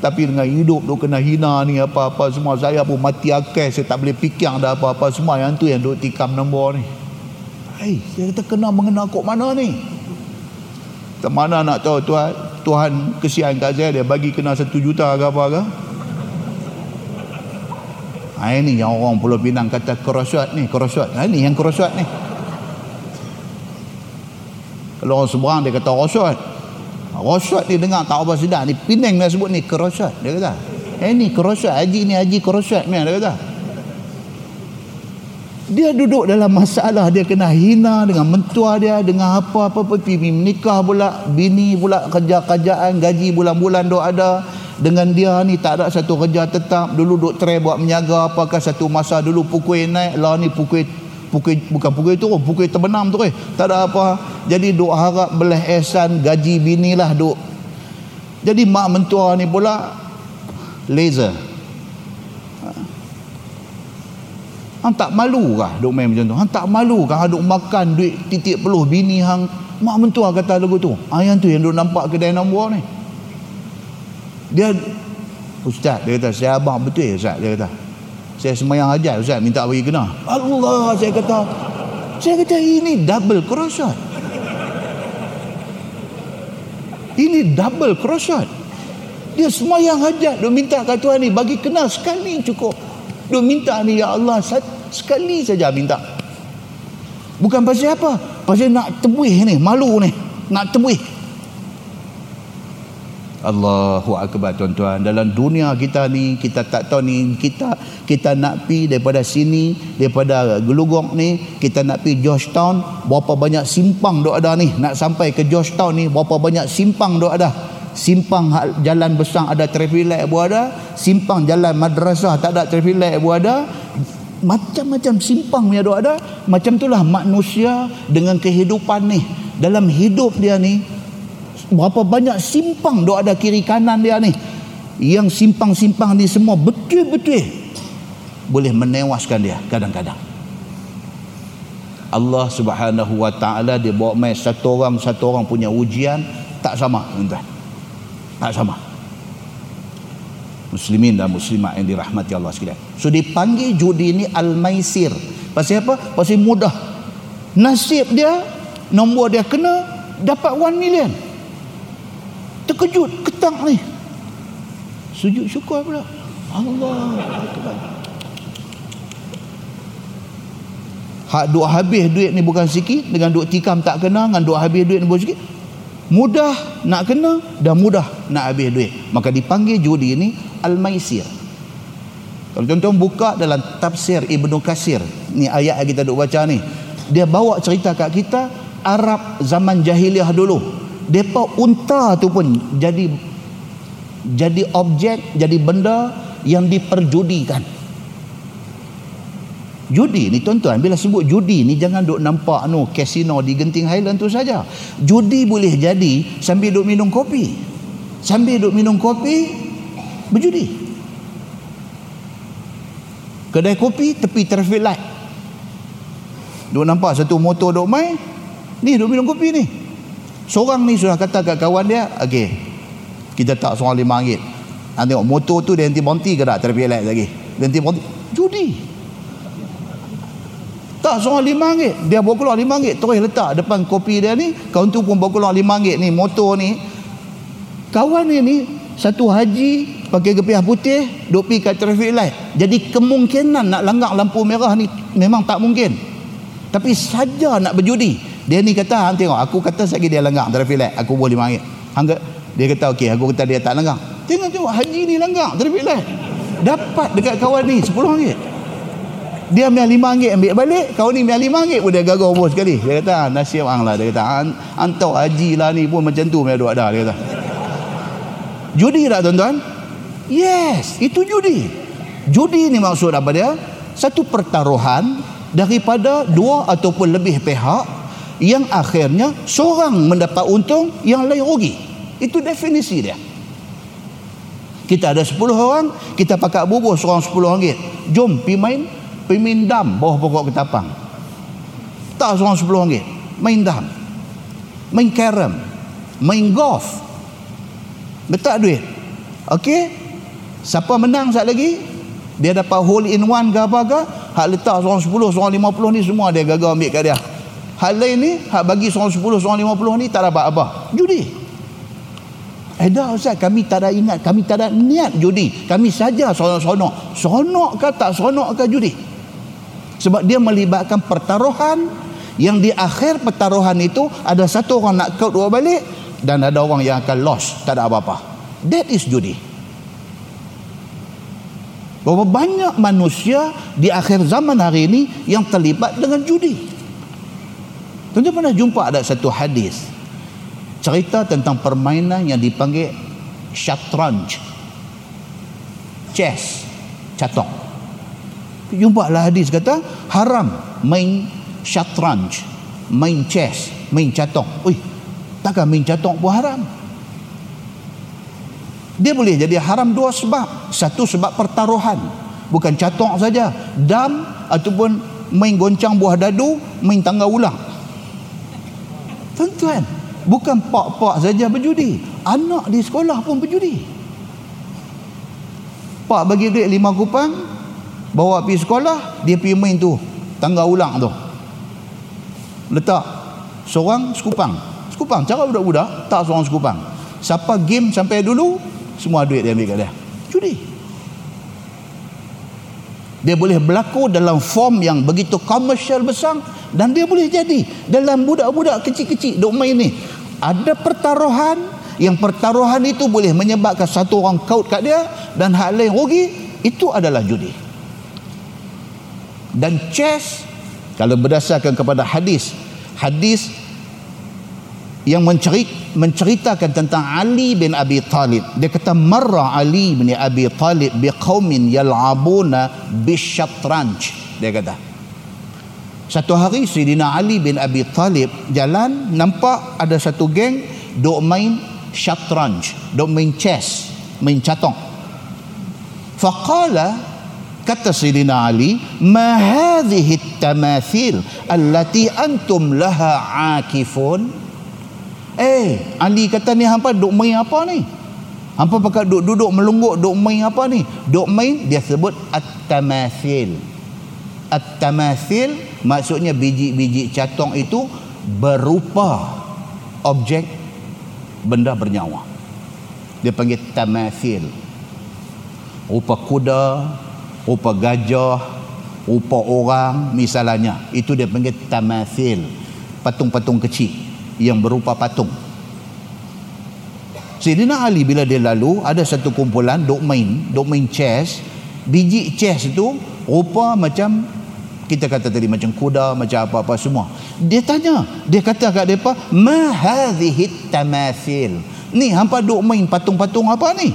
Speaker 1: tapi dengan hidup tu kena hina ni apa-apa semua saya pun mati akal saya tak boleh fikir dah apa-apa semua yang tu yang duk tikam nombor ni Hei, saya kata kena mengenal kok mana ni? Ke mana nak tahu Tuhan, Tuhan kesian kat saya dia bagi kena satu juta ke apa ke? Ini yang orang Pulau Pinang kata kerosot ni, kerosot. Ini yang kerosot ni. Kalau orang seberang dia kata rosot. Rosot ni dengar tak apa sedar. Ni Pinang dia sebut ni kerosot. Dia kata. Eh ni kerosot. Haji ni haji kerosot. Dia kata dia duduk dalam masalah dia kena hina dengan mentua dia dengan apa-apa pergi menikah pula bini pula kerja-kerjaan gaji bulan-bulan dok ada dengan dia ni tak ada satu kerja tetap dulu duk try buat menyaga apakah satu masa dulu pukul naik lah ni pukul pukul bukan pukul itu pukul terbenam tu eh tak ada apa jadi duk harap belah ehsan gaji bini lah duk jadi mak mentua ni pula laser Hang tak malu kah duk main macam tu? Hang tak malu kah duk makan duit titik peluh bini hang? Mak mentua kata lagu tu. Ah yang tu yang duk nampak kedai nombor ni. Dia Ustaz dia kata saya abang betul ya Ustaz dia kata. Saya semayang ajar Ustaz minta bagi kena. Allah saya kata saya kata ini double crossout. Ini double crossout. Dia semayang hajat dia minta kat Tuhan ni bagi kena sekali cukup. Dia minta ni ya Allah Sekali saja minta. Bukan pasal apa? Pasal nak tebuih ni, malu ni. Nak tebuih. Allahu akbar tuan-tuan. Dalam dunia kita ni kita tak tahu ni kita kita nak pi daripada sini daripada Gelugong ni kita nak pi Georgetown berapa banyak simpang dok ada ni. Nak sampai ke Georgetown ni berapa banyak simpang dok ada. Simpang jalan besar ada traffic light buat ada simpang jalan madrasah tak ada traffic light buat ada. Macam-macam simpang yang ada. Macam itulah manusia dengan kehidupan ni. Dalam hidup dia ni berapa banyak simpang dok ada kiri kanan dia ni? Yang simpang-simpang ni semua betul-betul boleh menewaskan dia kadang-kadang. Allah Subhanahu wa taala dia bawa mai satu orang satu orang punya ujian tak sama tuan tak sama. Muslimin dan muslimat yang dirahmati Allah sekalian. So dipanggil judi ni al-maisir. Pasal apa? Pasal mudah. Nasib dia nombor dia kena dapat 1 million terkejut ketang ni. Sujud syukur pula. Allah hak duk habis duit ni bukan sikit dengan duk tikam tak kena dengan duk habis duit ni bukan sikit. Mudah nak kena dan mudah nak habis duit. Maka dipanggil judi ni al-maisir. Kalau tuan-tuan buka dalam tafsir Ibnu Kasir ni ayat yang kita duk baca ni. Dia bawa cerita kat kita Arab zaman jahiliah dulu depa unta tu pun jadi jadi objek jadi benda yang diperjudikan. Judi ni tuan-tuan bila sebut judi ni jangan duk nampak no kasino di Genting Highland tu saja. Judi boleh jadi sambil duk minum kopi. Sambil duk minum kopi berjudi. Kedai kopi tepi traffic light. Duk nampak satu motor duk main ni duk minum kopi ni Seorang ni sudah kata kat kawan dia, okey. Kita tak seorang lima ringgit. Ha, tengok motor tu dia nanti bonti ke tak terpilih lagi. Dia nanti bonti. Judi. Tak seorang lima ringgit. Dia bawa keluar lima ringgit. Terus letak depan kopi dia ni. Kawan tu pun bawa keluar lima ringgit ni. Motor ni. Kawan ni ni. Satu haji. Pakai gepiah putih. Duk pergi kat traffic light. Jadi kemungkinan nak langgar lampu merah ni. Memang tak mungkin. Tapi saja nak berjudi. Dia ni kata hang tengok aku kata sekali dia langgar traffic light aku boleh ringgit. Hang dia kata okey aku kata dia tak langgar. Tengok tengok haji ni langgar traffic light. Dapat dekat kawan ni 10 ringgit. Dia ambil 5 ringgit ambil balik, kawan ni ambil 5 ringgit pun dia gagal bos sekali. Dia kata ah, nasib hang lah dia kata antau haji lah ni pun macam tu dia duk ada dia kata. Judi tak tuan-tuan? Yes, itu judi. Judi ni maksud apa dia? Satu pertaruhan daripada dua ataupun lebih pihak yang akhirnya seorang mendapat untung yang lain rugi. Itu definisi dia. Kita ada 10 orang kita pakai bubur seorang 10 ringgit. Jom pergi main pergi main dam bawah pokok ketapang tak seorang 10 ringgit. Main dam. Main carom. Main golf. Letak duit. Ok? Siapa menang saat lagi dia dapat hole in one ke apa ke hak letak seorang 10 seorang 50 ni semua dia gagal ambil kat dia Hal lain ni, hak bagi seorang 10, seorang 50 ni tak dapat apa? Judi. Eh dah Ustaz, kami tak ada ingat, kami tak ada niat judi. Kami saja sonok-sonok. Sonok ke tak sonok ke judi? Sebab dia melibatkan pertaruhan yang di akhir pertaruhan itu ada satu orang nak kaut dua balik dan ada orang yang akan loss, tak ada apa-apa. That is judi. Berapa banyak manusia di akhir zaman hari ini yang terlibat dengan judi. Tuan-tuan pernah jumpa ada satu hadis cerita tentang permainan yang dipanggil shatranj. Chess, catok. Jumpa lah hadis kata haram main shatranj, main chess, main catok. Ui, takkan main catok pun haram? Dia boleh jadi haram dua sebab. Satu sebab pertaruhan. Bukan catok saja. Dam ataupun main goncang buah dadu, main tangga ulang. Tuan-tuan, bukan pak-pak saja berjudi. Anak di sekolah pun berjudi. Pak bagi duit lima kupang, bawa pergi sekolah, dia pergi main tu, tangga ulang tu. Letak seorang sekupang. Sekupang, cara budak-budak, tak seorang sekupang. Siapa game sampai dulu, semua duit dia ambil kat dia. Judi. Dia boleh berlaku dalam form yang begitu komersial besar dan dia boleh jadi dalam budak-budak kecil-kecil duk main ni. Ada pertaruhan yang pertaruhan itu boleh menyebabkan satu orang kaut kat dia dan hak lain rugi itu adalah judi. Dan chess kalau berdasarkan kepada hadis hadis yang mencerit, menceritakan tentang Ali bin Abi Talib. Dia kata marra Ali bin Abi Talib biqaumin yal'abuna bisyatranj. Dia kata satu hari Sayyidina Ali bin Abi Talib jalan nampak ada satu geng duk main syatranj duk main chess main catong. Faqala kata Sayyidina Ali ma hadhihi tamathil allati antum laha akifun Eh, Ali kata ni hampa duk main apa ni? Hampa pakai duk duduk melungguk duk main apa ni? Duk main dia sebut at-tamathil. At-tamathil maksudnya biji-biji catong itu berupa objek benda bernyawa. Dia panggil tamathil. Rupa kuda, rupa gajah, rupa orang misalnya. Itu dia panggil tamathil. Patung-patung kecil yang berupa patung. Sayyidina Ali bila dia lalu ada satu kumpulan duk main, duk main chess. Biji chess itu rupa macam kita kata tadi macam kuda, macam apa-apa semua. Dia tanya, dia kata kat depa, "Ma hadhihi tamathil?" Ni hampa duk main patung-patung apa ni?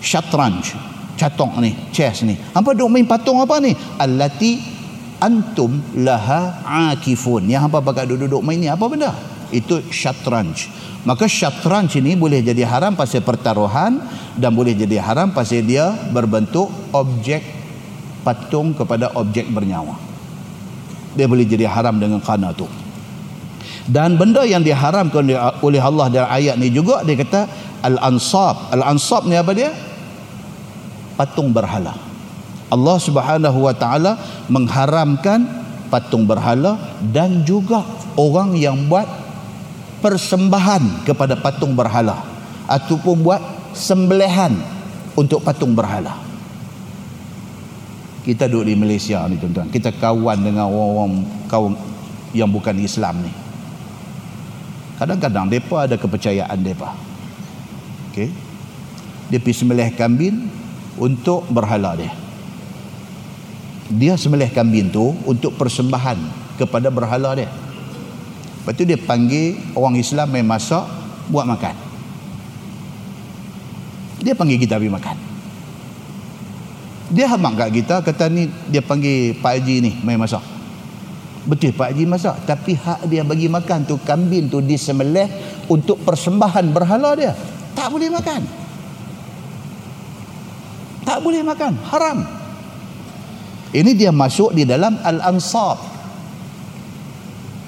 Speaker 1: Shatranj. Catong ni, chess ni. Hampa duk main patung apa ni? Allati antum laha akifun. Yang apa pakai duduk-duduk main ni? Apa benda? Itu syatranj. Maka syatranj ini boleh jadi haram pasal pertaruhan dan boleh jadi haram pasal dia berbentuk objek patung kepada objek bernyawa. Dia boleh jadi haram dengan kerana tu. Dan benda yang diharamkan oleh Allah dalam ayat ni juga dia kata al-ansab. Al-ansab ni apa dia? Patung berhala Allah Subhanahu wa taala mengharamkan patung berhala dan juga orang yang buat persembahan kepada patung berhala ataupun buat sembelihan untuk patung berhala. Kita duduk di Malaysia ni tuan-tuan. Kita kawan dengan orang-orang kaum yang bukan Islam ni. Kadang-kadang depa ada kepercayaan depa. Okey. Dia pergi sembelih kambing untuk berhala dia dia sembelih kambing tu untuk persembahan kepada berhala dia. Lepas tu dia panggil orang Islam main masak buat makan. Dia panggil kita pergi makan. Dia hamak kat kita kata ni dia panggil Pak Haji ni main masak. Betul Pak Haji masak tapi hak dia bagi makan tu kambing tu disembelih untuk persembahan berhala dia. Tak boleh makan. Tak boleh makan haram ini dia masuk di dalam al-ansab.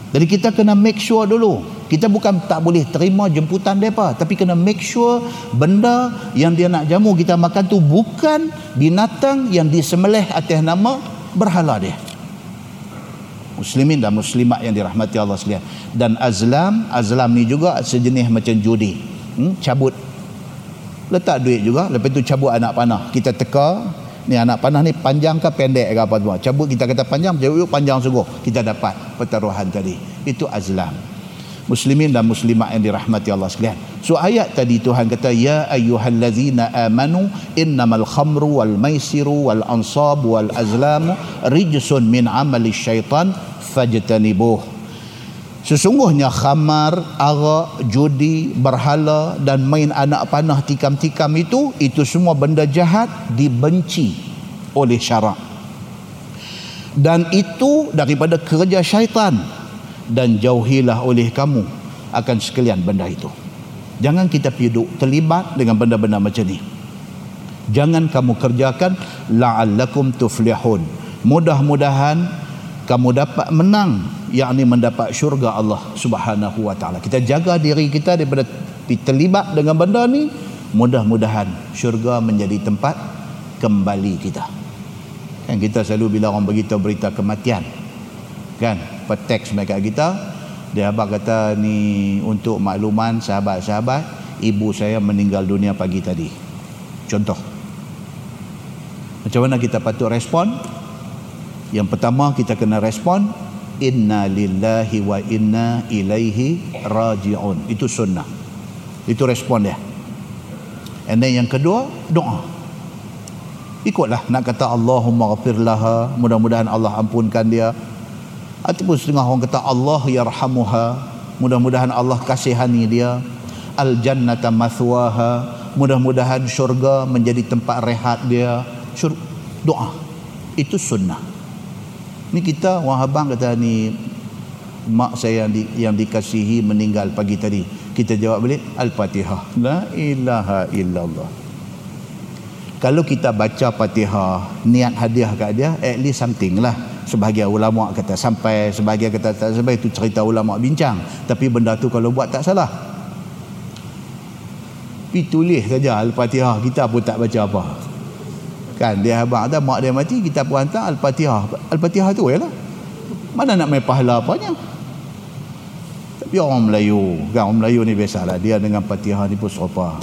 Speaker 1: Jadi kita kena make sure dulu. Kita bukan tak boleh terima jemputan mereka. Tapi kena make sure benda yang dia nak jamu kita makan tu bukan binatang yang disemelih atas nama berhala dia. Muslimin dan muslimat yang dirahmati Allah sekalian. Dan azlam, azlam ni juga sejenis macam judi. Hmm? Cabut. Letak duit juga. Lepas tu cabut anak panah. Kita teka, ni anak panah ni panjang ke pendek ke apa semua. Cabut kita kata panjang cabut panjang sungguh kita dapat pertaruhan tadi. Itu azlam. Muslimin dan muslimat yang dirahmati Allah sekalian. So ayat tadi Tuhan kata ya ayyuhallazina amanu innamal khamru wal maisiru wal ansab wal azlam rijsun min amali syaitan fajtanibuh Sesungguhnya khamar, arak, judi, berhala dan main anak panah tikam-tikam itu itu semua benda jahat dibenci oleh syarak. Dan itu daripada kerja syaitan dan jauhilah oleh kamu akan sekalian benda itu. Jangan kita piduk terlibat dengan benda-benda macam ni. Jangan kamu kerjakan la'allakum tuflihun. Mudah-mudahan kamu dapat menang yakni mendapat syurga Allah Subhanahu wa taala. Kita jaga diri kita daripada terlibat dengan benda ni, mudah-mudahan syurga menjadi tempat kembali kita. Kan kita selalu bila orang beritahu berita kematian. Kan? Peteks mereka kita, dia abang kata ni untuk makluman sahabat-sahabat, ibu saya meninggal dunia pagi tadi. Contoh. Macam mana kita patut respon? Yang pertama kita kena respon inna lillahi wa inna ilaihi raji'un. Itu sunnah. Itu respon dia. And then yang kedua doa. Ikutlah nak kata Allahumma ghafir laha mudah-mudahan Allah ampunkan dia. Ataupun setengah orang kata Allah yarhamuha mudah-mudahan Allah kasihani dia. Al jannata mathwaha mudah-mudahan syurga menjadi tempat rehat dia. Syur doa. Itu sunnah ni kita orang abang kata ni mak saya yang, di, yang dikasihi meninggal pagi tadi. Kita jawab balik al-fatihah. La ilaha illallah. Kalau kita baca fatihah niat hadiah kat dia at least something lah. Sebahagian ulama kata sampai sebahagian kata tak sampai itu cerita ulama bincang. Tapi benda tu kalau buat tak salah. Pi tulis saja al-fatihah. Kita pun tak baca apa kan? Dia abang ada mak dia mati kita pun hantar al-fatihah. Al-fatihah tu ya lah mana nak main pahala apanya? Tapi orang Melayu kan? Orang Melayu ni biasalah. Dia dengan fatihah ni pun serupa.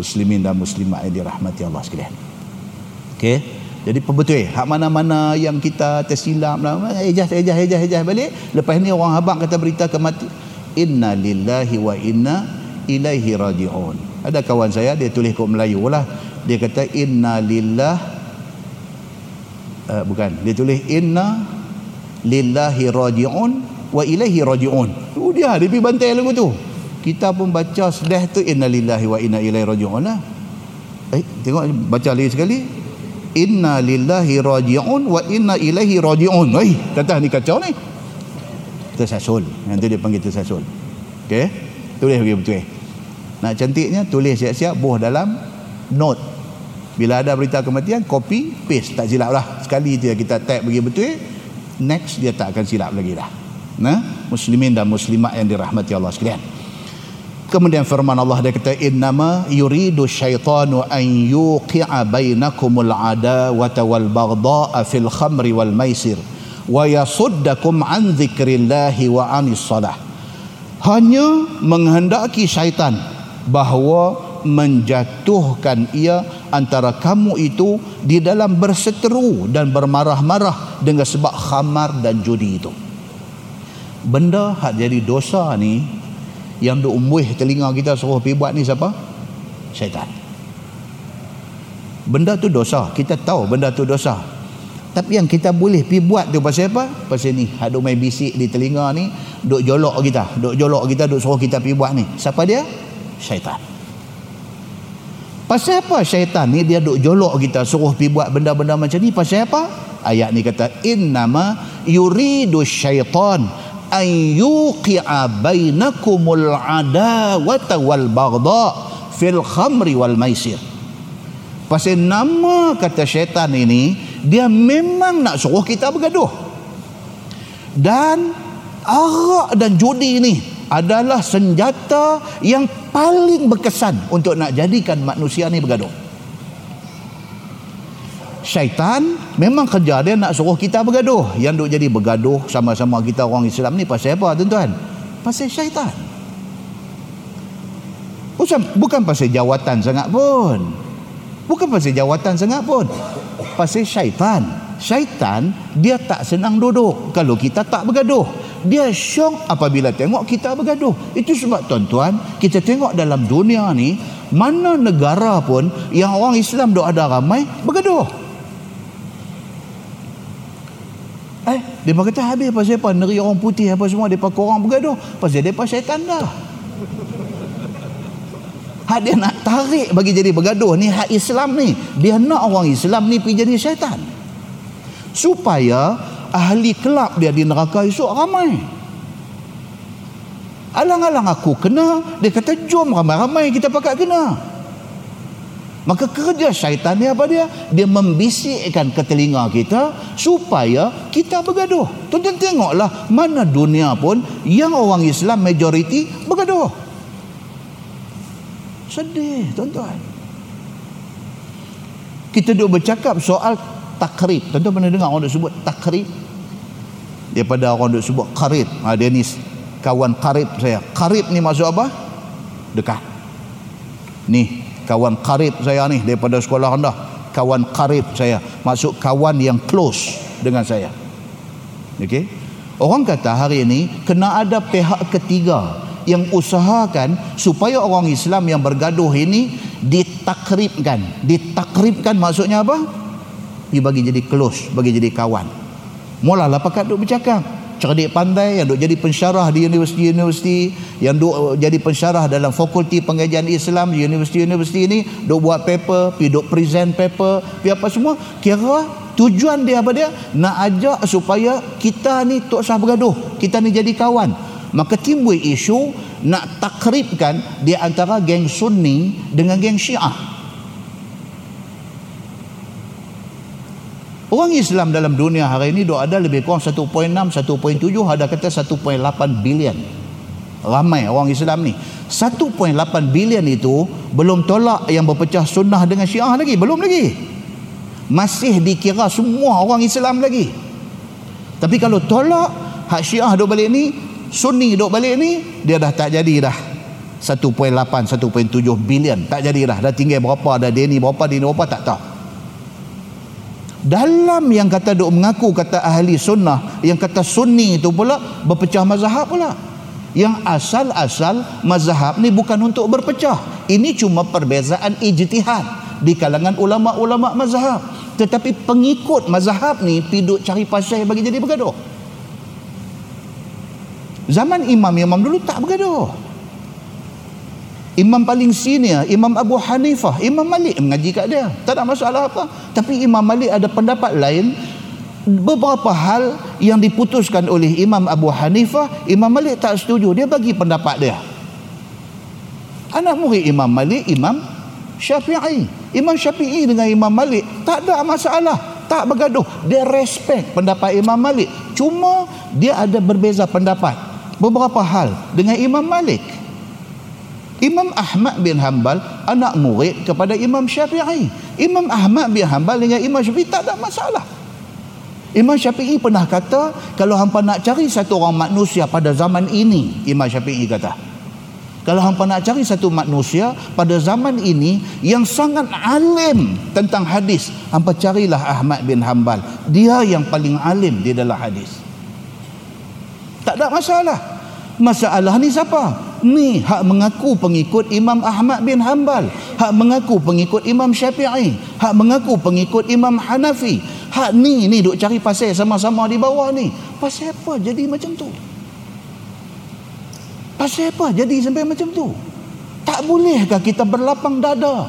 Speaker 1: Muslimin dan muslimat yang dirahmati Allah sekalian. Okey? Jadi perbetul hak mana-mana yang kita tersilap lah, ejah ejah ejah ejah balik. Lepas ni orang habaq kata berita kemati. Inna lillahi wa inna ilaihi raji'un. Ada kawan saya dia tulis kod Melayu lah. Dia kata inna lillah uh, bukan, dia tulis inna lillahi raji'un wa ilaihi raji'un. Tu dia dia pergi bantai lagu tu. Kita pun baca sedih tu inna lillahi wa inna ilaihi raji'un lah. Eh, tengok baca lagi sekali. Inna lillahi raji'un wa inna ilaihi raji'un. Oi kata ni kacau ni. Tersasul nanti dia panggil tersasul okey? Tulis bagi betul. Nak cantiknya tulis siap-siap buh dalam note bila ada berita kematian copy paste. Tak silap lah. Sekali dia kita tag bagi betul next dia tak akan silap lagi dah nah? Muslimin dan muslimat yang dirahmati Allah sekalian. Kemudian firman Allah dia kata innama yuridu syaitanu an yuqi'a bainakumul adawata wal baghdha'a fil khamri wal maisir wa yasuddakum an dzikrillahi wa anis salah. Hanya menghendaki syaitan bahawa menjatuhkan ia antara kamu itu di dalam berseteru dan bermarah-marah dengan sebab khamar dan judi itu. Benda hak jadi dosa ni yang duk umbuh telinga kita suruh pergi buat ni siapa? syaitan benda tu dosa kita tahu benda tu dosa tapi yang kita boleh pergi buat tu pasal apa? pasal ni ada main bisik di telinga ni duk jolok kita duk jolok kita duk suruh kita pergi buat ni siapa dia? syaitan pasal apa syaitan ni dia duk jolok kita suruh pergi buat benda-benda macam ni? Pasal apa? ayat ni kata innama yuridu syaitan an yuqi'a bainakumul adawata wal baghdha fil khamri wal maisir. Pasal nama kata syaitan ini dia memang nak suruh kita bergaduh. Dan arak dan judi ini adalah senjata yang paling berkesan untuk nak jadikan manusia ni bergaduh. Syaitan memang kerja dia nak suruh kita bergaduh. Yang duk jadi bergaduh sama-sama kita orang Islam ni pasal apa tuan-tuan? Pasal syaitan. Bukan, bukan pasal jawatan sangat pun. Bukan pasal jawatan sangat pun. Pasal syaitan. Syaitan dia tak senang duduk kalau kita tak bergaduh dia syok apabila tengok kita bergaduh itu sebab tuan-tuan kita tengok dalam dunia ni mana negara pun yang orang Islam duk ada ramai bergaduh Eh, dia kata habis pasal apa? Negeri orang putih apa semua depa korang bergaduh. Pasal depa syaitan dah. Hak dia nak tarik bagi jadi bergaduh ni hak Islam ni. Dia nak orang Islam ni pergi jadi syaitan. Supaya ahli kelab dia di neraka esok ramai. Alang-alang aku kena, dia kata jom ramai-ramai kita pakat kena. Maka kerja syaitan ni apa dia? Dia membisikkan ke telinga kita supaya kita bergaduh. Tuan-tuan tengoklah mana dunia pun yang orang Islam majoriti bergaduh. Sedih tuan-tuan. Kita duk bercakap soal takrib. Tuan-tuan pernah dengar orang sebut takrib? Daripada orang duk sebut karib. Ha, dia ni kawan karib saya. Karib ni maksud apa? Dekat. Ni kawan karib saya ni daripada sekolah rendah kawan karib saya maksud kawan yang close dengan saya ok orang kata hari ini kena ada pihak ketiga yang usahakan supaya orang Islam yang bergaduh ini ditakribkan ditakribkan maksudnya apa dia bagi jadi close bagi jadi kawan. Mulalah pakat duk bercakap. Cerdik pandai yang duk jadi pensyarah di universiti-universiti yang duk jadi pensyarah dalam fakulti pengajian Islam di universiti-universiti ini duk buat paper pi duk present paper pi apa semua. Kira tujuan dia apa dia? Nak ajak supaya kita ni tak usah bergaduh kita ni jadi kawan. Maka timbul isu nak takribkan di antara geng sunni dengan geng syiah Orang Islam dalam dunia hari ini dok ada lebih kurang 1.6, 1.7, ada kata 1.8 bilion. Ramai orang Islam ni. 1.8 bilion itu belum tolak yang berpecah sunnah dengan syiah lagi. Belum lagi. Masih dikira semua orang Islam lagi. Tapi kalau tolak hak syiah dok balik ni, sunni dok balik ni, dia dah tak jadi dah. 1.8, 1.7 bilion. Tak jadi dah. Dah tinggal berapa, dah dia ni berapa, dia ni berapa, tak tahu dalam yang kata duk mengaku kata ahli sunnah yang kata sunni itu pula berpecah mazhab pula. Yang asal-asal mazhab ni bukan untuk berpecah. Ini cuma perbezaan ijtihad di kalangan ulama-ulama mazhab. Tetapi pengikut mazhab ni piduk cari pasal bagi jadi bergaduh. Zaman imam-imam dulu tak bergaduh Imam paling senior, Imam Abu Hanifah, Imam Malik mengaji kat dia. Tak ada masalah apa. Tapi Imam Malik ada pendapat lain. Beberapa hal yang diputuskan oleh Imam Abu Hanifah, Imam Malik tak setuju. Dia bagi pendapat dia. Anak murid Imam Malik, Imam Syafi'i. Imam Syafi'i dengan Imam Malik tak ada masalah. Tak bergaduh. Dia respect pendapat Imam Malik. Cuma dia ada berbeza pendapat. Beberapa hal dengan Imam Malik. Imam Ahmad bin Hanbal anak murid kepada Imam Syafi'i. Imam Ahmad bin Hanbal dengan Imam Syafi'i tak ada masalah. Imam Syafi'i pernah kata kalau hampa nak cari satu orang manusia pada zaman ini, Imam Syafi'i kata. Kalau hampa nak cari satu manusia pada zaman ini yang sangat alim tentang hadis, hampa carilah Ahmad bin Hanbal. Dia yang paling alim di dalam hadis. Tak ada masalah. Masalah ni siapa? Ni hak mengaku pengikut Imam Ahmad bin Hanbal hak mengaku pengikut Imam Syafi'i hak mengaku pengikut Imam Hanafi. Hak ni ni duk cari pasal sama-sama di bawah ni. Pasal apa jadi macam tu? Pasal apa jadi sampai macam tu? Tak bolehkah kita berlapang dada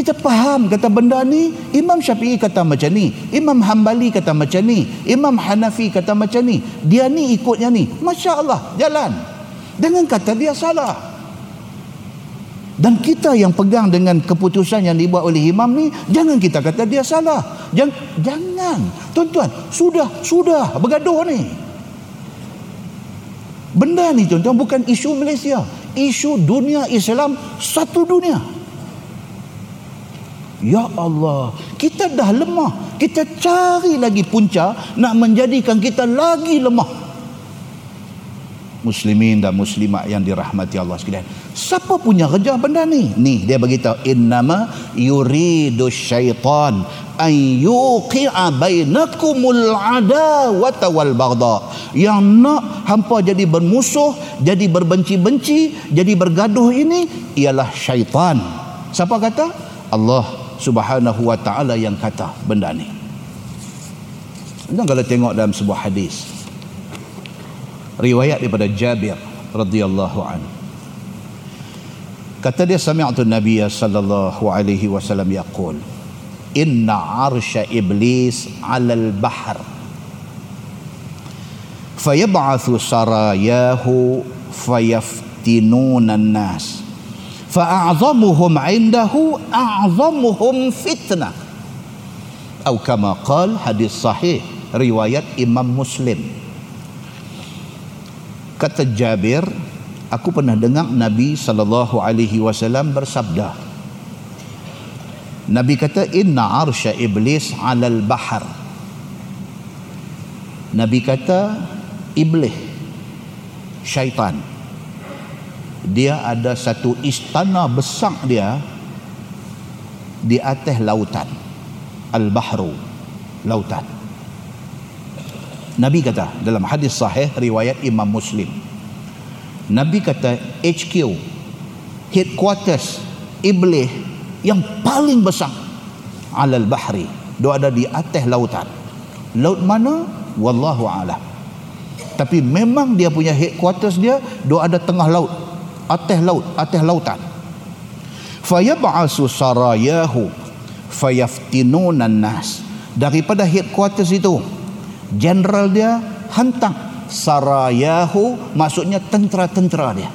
Speaker 1: kita faham kata benda ni Imam Syafi'i kata macam ni Imam Hambali kata macam ni Imam Hanafi kata macam ni dia ni ikutnya ni. Masya Allah jalan. Dengan kata dia salah. Dan kita yang pegang dengan keputusan yang dibuat oleh imam ni jangan kita kata dia salah. Jangan jangan. Tuan-tuan sudah sudah bergaduh ni. Benda ni tuan-tuan bukan isu Malaysia. Isu dunia Islam satu dunia Ya Allah, kita dah lemah. Kita cari lagi punca nak menjadikan kita lagi lemah. Muslimin dan muslimat yang dirahmati Allah sekalian. Siapa punya kerja benda ni? Ni dia beritahu innama yuridu syaitan an yuqi'a bainakumul adawata wal baghdha. Yang nak hampa jadi bermusuh, jadi berbenci-benci, jadi bergaduh ini ialah syaitan. Siapa kata? Allah subhanahu wa ta'ala yang kata benda ni. Dan kalau tengok dalam sebuah hadis. Riwayat daripada Jabir radhiyallahu an kata dia sami'tu nabiy sallallahu alaihi wasallam yaqul inna arsha iblis 'ala al-bahr fayab'athu sarayahu fayaftinuna an-nas فأعظمهم عنده أعظمهم فتنة أو كما قال حديث صحيح رواية إمام مسلم kata Jabir aku pernah dengar Nabi sallallahu alaihi wasallam bersabda Nabi kata inna arsya iblis 'alal bahar Nabi kata iblis syaitan dia ada satu istana besar dia di atas lautan. Al-bahru lautan. Nabi kata dalam hadis sahih riwayat Imam Muslim. Nabi kata HQ headquarters iblis yang paling besar alal bahri. Dia ada di atas lautan. Laut mana? Wallahu alam. Tapi memang dia punya headquarters dia dia ada tengah laut atas laut atas lautan. Fayab'asu sarayahu fayaftinunan nas daripada headquarters itu general dia hantar sarayahu maksudnya tentera-tentera dia.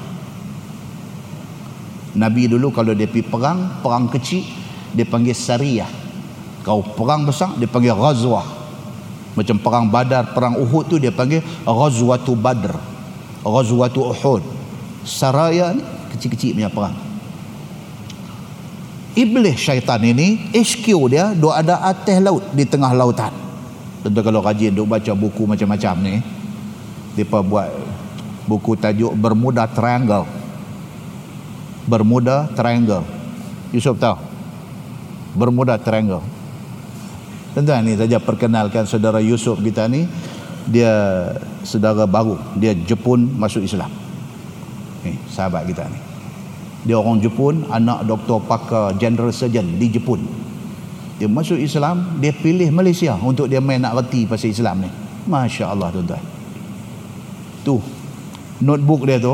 Speaker 1: Nabi dulu kalau dia pergi perang perang kecil dia panggil sariyah. Kau perang besar dia panggil ghazwah. Macam perang badar perang uhud tu dia panggil ghazwatu badr ghazwatu uhud saraya ni kecil-kecil punya perang. Iblis syaitan ini HQ dia dia ada atas laut di tengah lautan. Tentu kalau rajin duk baca buku macam-macam ni depa buat buku tajuk Bermuda Triangle. Bermuda Triangle. Yusuf tahu? Bermuda Triangle. Tuan-tuan ni saja perkenalkan saudara Yusuf kita ni. Dia saudara baru. Dia Jepun masuk Islam ni sahabat kita ni. Dia orang Jepun anak doktor pakar general surgeon di Jepun. Dia masuk Islam dia pilih Malaysia untuk dia main nak reti pasal Islam ni. Masya Allah tuan-tuan. Tu notebook dia tu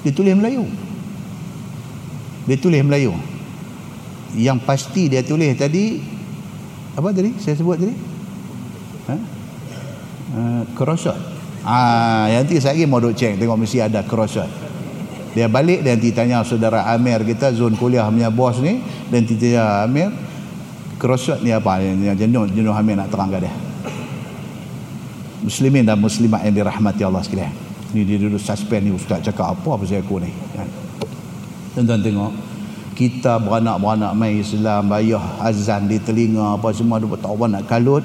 Speaker 1: dia tulis Melayu. Dia tulis Melayu. Yang pasti dia tulis tadi apa tadi? Saya sebut tadi? Ha? Uh, crossword ah, nanti saya lagi mau duk cek tengok mesti ada crossword dia balik dan tanya saudara Amir kita zon kuliah punya bos ni dan tanya Amir crossword ni apa? Yang jenuh jenuh Amir nak terangkan dia. Muslimin dan muslimat yang dirahmati Allah sekalian. Ni dia duduk suspend ni ustaz cakap apa saya aku ni? Kan? tuan-tuan tengok kita beranak-beranak main Islam bayah azan di telinga apa semua dia tak nak kalut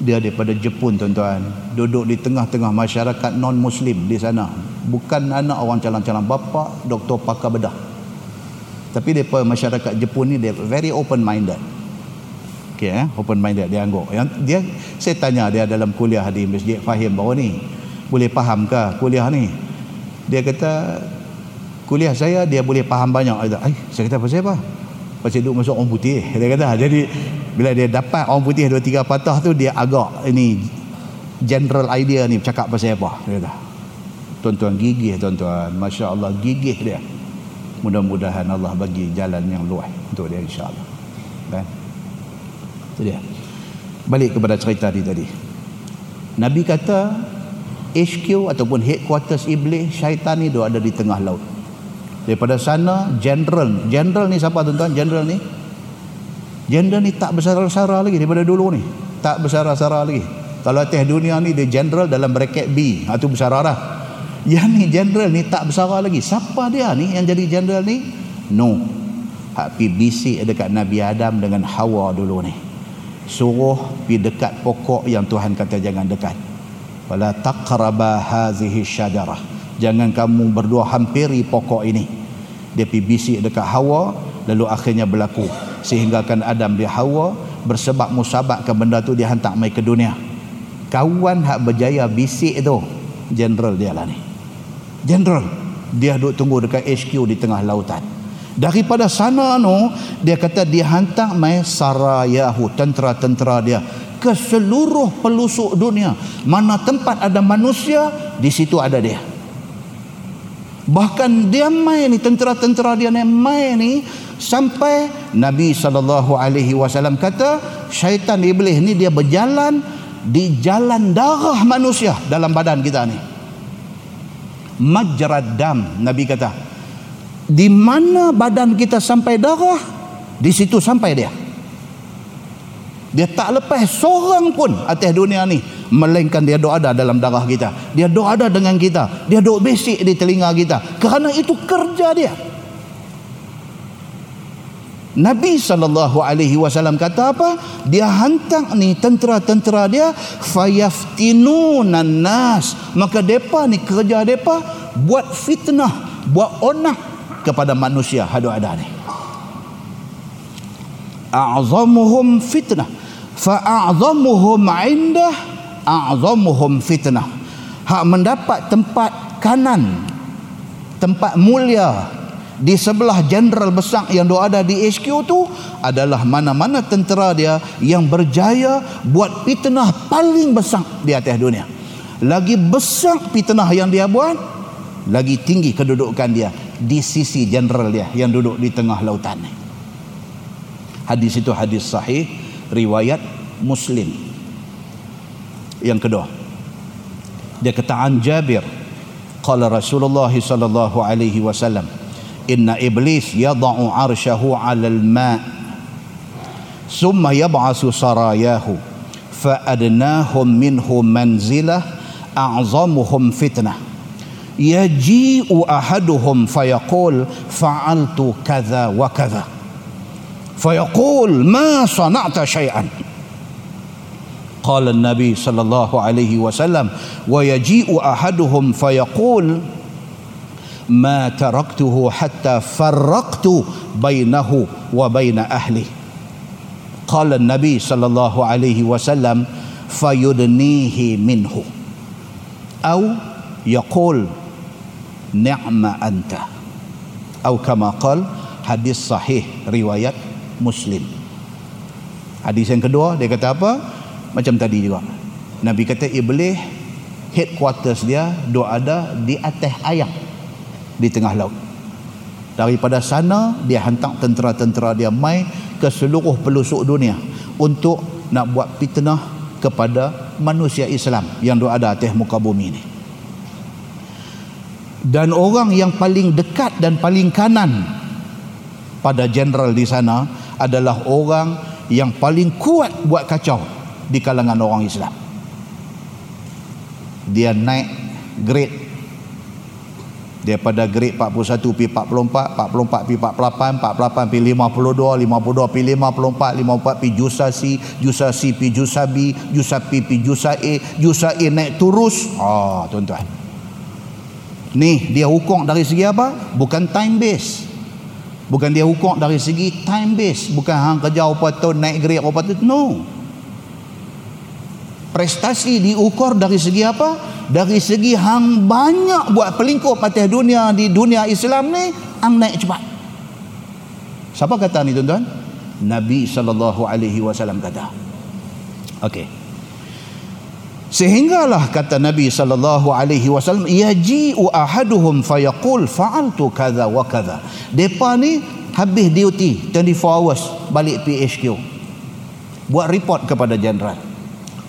Speaker 1: dia daripada Jepun tuan-tuan. Duduk di tengah-tengah masyarakat non muslim di sana. Bukan anak orang calon-calon bapa doktor pakar bedah. Tapi depa masyarakat Jepun ni dia very open minded okey eh? Open minded dia anggap yang dia saya tanya dia dalam kuliah di Masjid Fahim baru ni boleh faham ke kuliah ni? Dia kata kuliah saya dia boleh faham banyak. Saya kata pasal apa pasal duduk masuk orang putih dia kata. Jadi bila dia dapat orang putih dua tiga patah tu dia agak ini general idea ni cakap pasal apa dia kata. Tuan-tuan gigih tuan-tuan. Masya Allah gigih dia. Mudah-mudahan Allah bagi jalan yang luas untuk dia insyaAllah. Kan? Itu dia. Balik kepada cerita ni tadi. Nabi kata HQ ataupun headquarters iblis syaitan ni dia ada di tengah laut daripada sana general. General ni siapa tuan-tuan? General ni? General ni tak besar-besar lagi daripada dulu ni. Tak besar-besar lagi. Kalau atas dunia ni dia general dalam bracket B. Itu besar lah yang ni general ni tak besar lagi. Siapa dia ni yang jadi general ni? No. Hak pi bisik dekat Nabi Adam dengan Hawa dulu ni. Suruh pi dekat pokok yang Tuhan kata jangan dekat. Wala taqraba hazihi syajarah jangan kamu berdua hampiri pokok ini. Dia pi bisik dekat Hawa lalu akhirnya berlaku. Sehingga kan Adam dia Hawa bersebab musabakkan benda tu dia hantar mai ke dunia. Kawan hak berjaya bisik tu general dia lah ni. General dia duduk tunggu dekat HQ di tengah lautan. Daripada sana no dia kata dia hantar mai sarayahu tentera-tentera dia ke seluruh pelusuk dunia. Mana tempat ada manusia di situ ada dia bahkan dia mai ni tentera-tentera dia ni mai ni sampai Nabi saw kata syaitan iblis ni dia berjalan di jalan darah manusia dalam badan kita ni. Majrad dam nabi kata. Di mana badan kita sampai darah di situ sampai dia dia tak lepas seorang pun atas dunia ni melainkan dia doa ada dalam darah kita dia doa ada dengan kita dia doa basic di telinga kita kerana itu kerja dia Nabi saw kata apa? Dia hantar ni tentera-tentera dia fayaftinunan nas. Maka depa ni kerja depa buat fitnah, buat onah kepada manusia hadu ada ni. A'zamuhum fitnah fa a'zamuhum 'indah a'zamuhum fitnah. Hak mendapat tempat kanan tempat mulia di sebelah jenderal besar yang dia ada di HQ tu adalah mana-mana tentera dia yang berjaya buat fitnah paling besar di atas dunia lagi besar fitnah yang dia buat lagi tinggi kedudukan dia di sisi jenderal dia yang duduk di tengah lautan ni hadis itu hadis sahih riwayat muslim yang kedua dia kata an Jabir qala Rasulullah sallallahu alaihi wasallam inna iblis yada'u arshahu 'ala al-ma' thumma yab'asu sarayahu fa adnahum minhu manzilah a'zamuhum fitnah yaji'u ahaduhum fayaqul fa'altu kadha wa kadha fayaqul ma sana'ta shay'an قال النبي صلى الله عليه وسلم ويجيء أحدهم فيقول ما تركته حتى فرقت بينه وبين أهله. قال النبي صلى الله عليه وسلم فيدنيه منه. أو يقول نعم أنت. أو كما قال hadis sahih riwayat muslim. Hadis yang kedua dia kata apa? Macam tadi juga. Nabi kata iblis headquarters dia doa ada di atas ayam di tengah laut. Daripada sana dia hantar tentera-tentera dia mai ke seluruh pelosok dunia untuk nak buat fitnah kepada manusia Islam yang ada atas muka bumi ini dan orang yang paling dekat dan paling kanan pada jenderal di sana adalah orang yang paling kuat buat kacau di kalangan orang Islam. Dia naik grade. Daripada grade 41 pi 44 44 pi 48 48 pi 52 52 pi 54 54 pi jusa C jusa C pi jusa B jusa P pi jusa A jusa A naik terus. Ah tuan-tuan. Ni dia hukum dari segi apa? Bukan time base bukan dia hukum dari segi time base. Bukan hang kerja apa tu naik grade apa tu. No. Prestasi diukur dari segi apa? Dari segi hang banyak buat pelingkup atas dunia di dunia Islam ni hang naik cepat. Siapa kata ni tuan-tuan? Nabi sallallahu alaihi wasallam kata. Okey sehinggalah kata Nabi sallallahu alaihi wasallam yaji'u ahaduhum fayaqul fa'altu kadza wa kadza depa ni habis duty 24 hours balik PHQ buat report kepada general.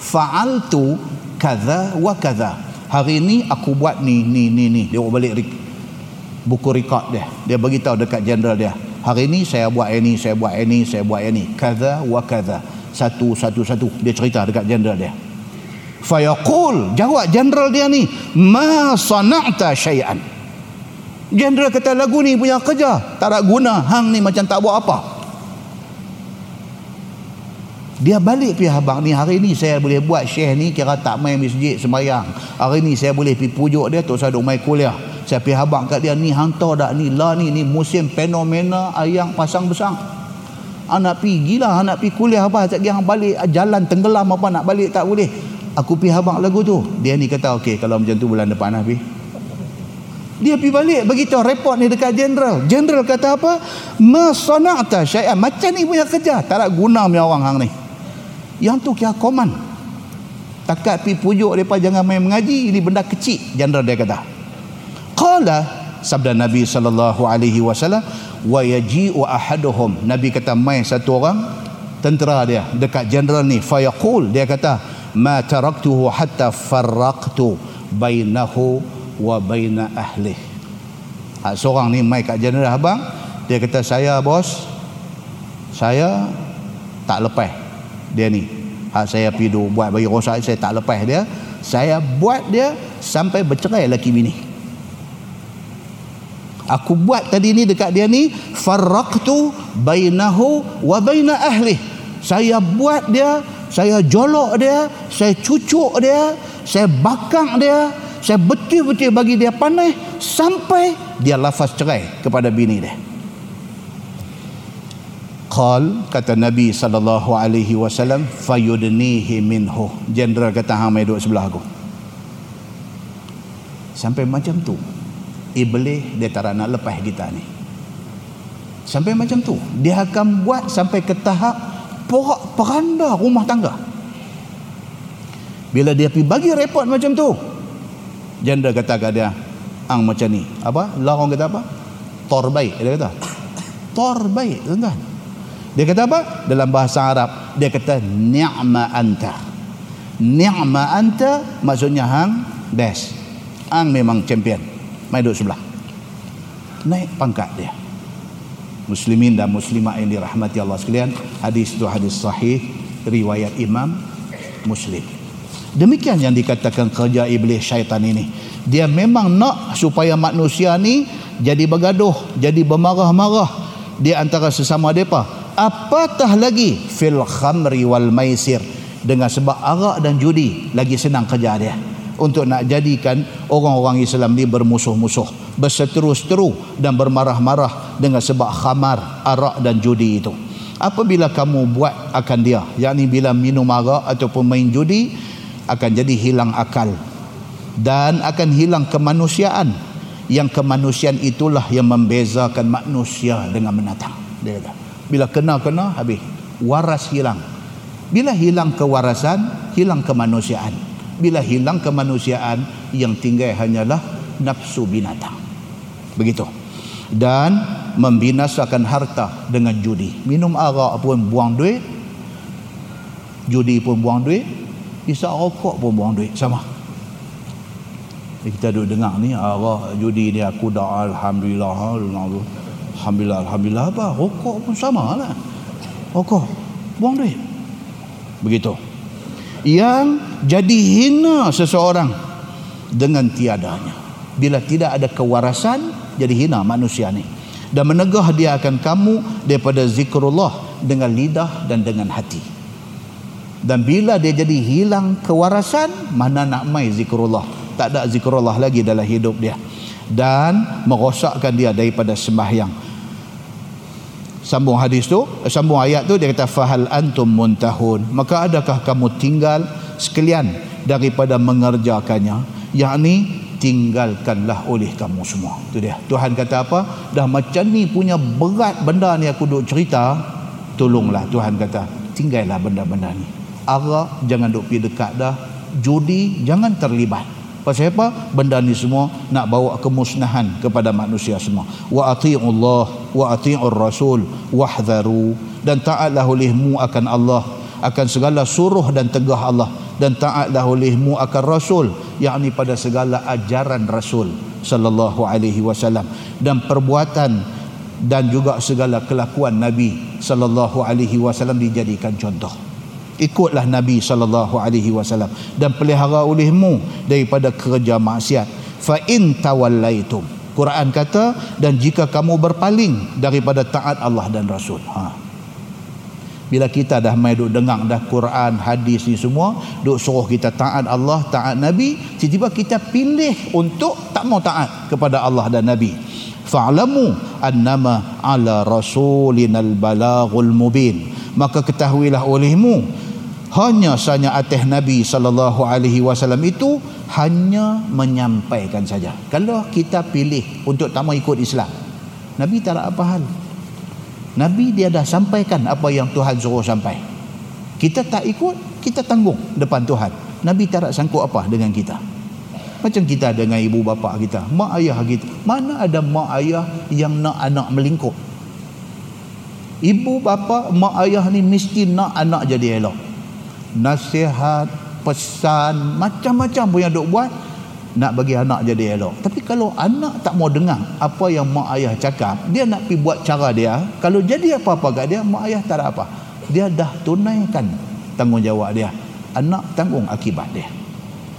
Speaker 1: Fa'altu kadza wa kadza hari ni aku buat ni ni ni ni. Dia balik buku rekod dia. Dia bagi tahu dekat general dia hari ni saya buat ini saya buat ini saya buat ini kaza wa kaza satu satu satu. Dia cerita dekat general dia fayaqul jawab general dia ni ma sana'ta syai'an. General kata lagu ni punya kerja tak ada guna hang ni macam tak buat apa. Dia balik pergi abang ni hari ni saya boleh buat syekh ni kira tak main masjid sembahyang. Hari ni saya boleh pergi pujuk dia tu saya duk main kuliah. Saya pergi abang kat dia ni hantar dak ni lah ni ni musim fenomena ayang pasang besar. Anak pergi gila anak pergi kuliah apa sekejap yang balik jalan tenggelam apa nak balik tak boleh aku pergi abang lagu tu. Dia ni kata okey kalau macam tu bulan depan lah pergi dia pergi balik begitu report ni dekat general. General kata apa? Masana'ta syai'an. Macam ni punya kerja. Tak ada guna punya orang hang ni. Yang tu kira koman takat pi pujuk depa jangan main mengaji ini benda kecil jandar dia kata. Qala sabda nabi sallallahu alaihi wasallam wa yaji'u ahaduhum. Nabi kata mai satu orang tentera dia dekat jenderal ni. Fayaqul dia kata ma taraktuhu hatta farraqtu bainahu wa baina ahli ha, seorang ni mai kat jenderal abang dia kata saya bos saya tak lepas dia ni. Ha, saya pergi buat bagi rosak saya tak lepas dia. Saya buat dia sampai bercerai lelaki bini. Aku buat tadi ni dekat dia ni farraqtu bainahu wa baina ahli saya buat dia saya jolok dia saya cucuk dia saya bakang dia saya betul-betul bagi dia panas sampai dia lafaz cerai kepada bini dia. Qal kata nabi sallallahu alaihi wasallam fayudnihi minhu. Jenderal kata hang mai duduk sebelah aku. Sampai macam tu iblis dia tak nak lepas kita ni. Sampai macam tu dia akan buat sampai ke tahap porak peranda rumah tangga. Bila dia pergi bagi report macam tu janda kata kat dia ang macam ni. Apa? Larang kata apa? Tor baik dia kata. Tor baik tuan-tuan. Dia kata apa? Dalam bahasa Arab dia kata ni'ma anta. Ni'ma anta maksudnya hang best. Ang memang champion. Mai duduk sebelah. Naik pangkat dia muslimin dan muslimah yang dirahmati Allah sekalian hadis itu hadis sahih riwayat imam muslim. Demikian yang dikatakan kerja iblis syaitan ini. Dia memang nak supaya manusia ni jadi bergaduh jadi bermarah-marah di antara sesama mereka apatah lagi fil khamri wal maisir dengan sebab arak dan judi lagi senang kerja dia. Untuk nak jadikan orang-orang Islam ni bermusuh-musuh berseteru-seteru dan bermarah-marah dengan sebab khamar arak dan judi itu. Apabila kamu buat akan dia yakni bila minum arak ataupun main judi akan jadi hilang akal. Dan akan hilang kemanusiaan. Yang kemanusiaan itulah yang membezakan manusia dengan menatang dia kata bila kena-kena habis. Waras hilang. Bila hilang kewarasan hilang kemanusiaan. Bila hilang kemanusiaan yang tinggal hanyalah nafsu binatang begitu. Dan membinasakan harta dengan judi. Minum arak pun buang duit. Judi pun buang duit. Bisa rokok pun buang duit. Sama. Kita duduk dengar ni arak judi aku dah alhamdulillah. Alhamdulillah alhamdulillah. Apa? Rokok pun sama lah. Rokok. Buang duit. Begitu. Yang jadi hina seseorang dengan tiadanya. Bila tidak ada kewarasan jadi hina manusia ni. Dan menegah dia akan kamu daripada zikrullah dengan lidah dan dengan hati. Dan bila dia jadi hilang kewarasan mana nak mai zikrullah? Tak ada zikrullah lagi dalam hidup dia. Dan merosakkan dia daripada sembahyang. Sambung hadis tu eh, sambung ayat tu dia kata fahal antum muntahun. Maka adakah kamu tinggal sekalian daripada mengerjakannya? Yakni tinggalkanlah oleh kamu semua. Tu dia. Tuhan kata apa? Dah macam ni punya berat benda ni aku duk cerita tolonglah Tuhan kata. Tinggallah benda-benda ni. Arak jangan duk pergi dekat dah. Judi jangan terlibat. Pasal apa? Benda ni semua nak bawa kemusnahan kepada manusia semua. Wa Allah wa ati'ur rasul wahdharu dan taatlah olehmu akan Allah akan segala suruh dan tegah Allah dan taatlah olehmu akan rasul yakni pada segala ajaran rasul sallallahu alaihi wasallam dan perbuatan dan juga segala kelakuan nabi sallallahu alaihi wasallam dijadikan contoh. Ikutlah Nabi sallallahu alaihi wasallam dan pelihara olehmu daripada kerja maksiat. Fa in tawallaitum. Quran kata dan jika kamu berpaling daripada taat Allah dan Rasul. Ha bila kita dah mai duk dengar dah Quran hadis ni semua duk suruh kita taat Allah taat Nabi tiba-tiba kita pilih untuk tak mau taat kepada Allah dan Nabi fa'lamu annama ala rasulinal balaghul mubin maka ketahuilah olehmu hanya saja atas Nabi sallallahu alaihi wasallam itu hanya menyampaikan saja. Kalau kita pilih untuk tak mau ikut Islam, Nabi tak ada apa hal. Nabi dia dah sampaikan apa yang Tuhan suruh sampai. Kita tak ikut, kita tanggung depan Tuhan. Nabi tak ada sangkut apa dengan kita. Macam kita dengan ibu bapa kita, mak ayah kita. Mana ada mak ayah yang nak anak melingkup? Ibu bapa, mak ayah ni mesti nak anak jadi elok nasihat pesan macam-macam pun yang duk buat nak bagi anak jadi elok. Tapi kalau anak tak mau dengar apa yang mak ayah cakap dia nak pergi buat cara dia kalau jadi apa-apa kat dia mak ayah tak ada apa. Dia dah tunaikan tanggungjawab dia. Anak tanggung akibat dia.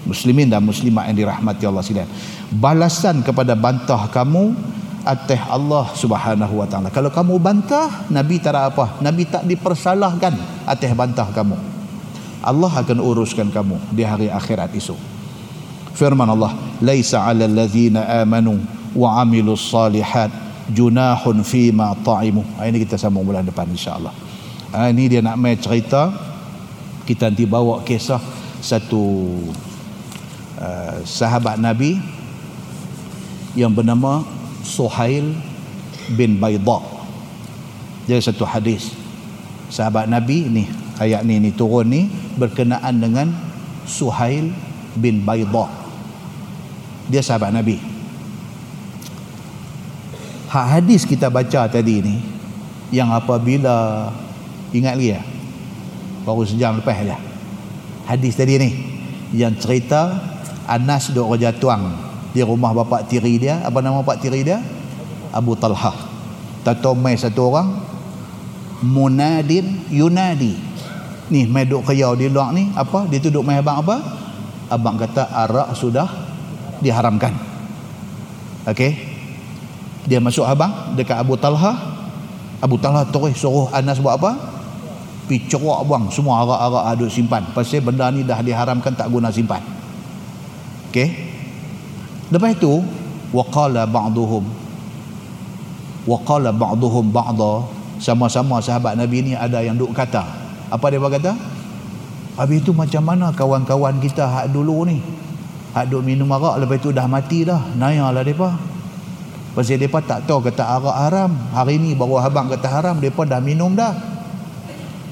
Speaker 1: Muslimin dan muslimat yang dirahmati Allah sekalian. Balasan kepada bantah kamu atas Allah Subhanahu wa taala. Kalau kamu bantah nabi tak ada apa. Nabi tak dipersalahkan atas bantah kamu. Allah akan uruskan kamu di hari akhirat esok. Firman Allah, "Laisa 'alal ladzina amanu wa 'amilus salihat junahun fi ma ta'imu." Ini kita sambung bulan depan insya-Allah. Ah, ini dia nak mai cerita kita nanti bawa kisah satu uh, sahabat Nabi yang bernama Suhail bin Bayda dia satu hadis sahabat Nabi ni ayat ni ni turun ni berkenaan dengan Suhail bin Bayda dia sahabat Nabi. Hak hadis kita baca tadi ni yang apabila ingat lagi ya baru sejam lepas aja hadis tadi ni yang cerita Anas duk kerja tuang. Di rumah bapak tiri dia apa nama bapak tiri dia? Abu Talha. Tato mai satu orang munadin yunadi. Ni mai duk kerja di luar ni apa? Dia tu duk mai abang apa? Abang kata arak sudah diharamkan. Okey? Dia masuk abang dekat Abu Talha. Abu Talha terus suruh Anas buat apa? Pi cerak buang semua arak-arak aduk simpan. Pasal benda ni dah diharamkan tak guna simpan. Okey? Lepas itu waqala ba'duhum. Waqala ba'duhum ba'da sama-sama sahabat Nabi ni ada yang duk kata. Apa dia kata? Habis itu macam mana kawan-kawan kita hak dulu ni hak duk minum arak lepas itu dah mati dah. Nayalah depa. Pasal depa tak tahu kata arak haram. Hari ni baru abang kata haram depa dah minum dah.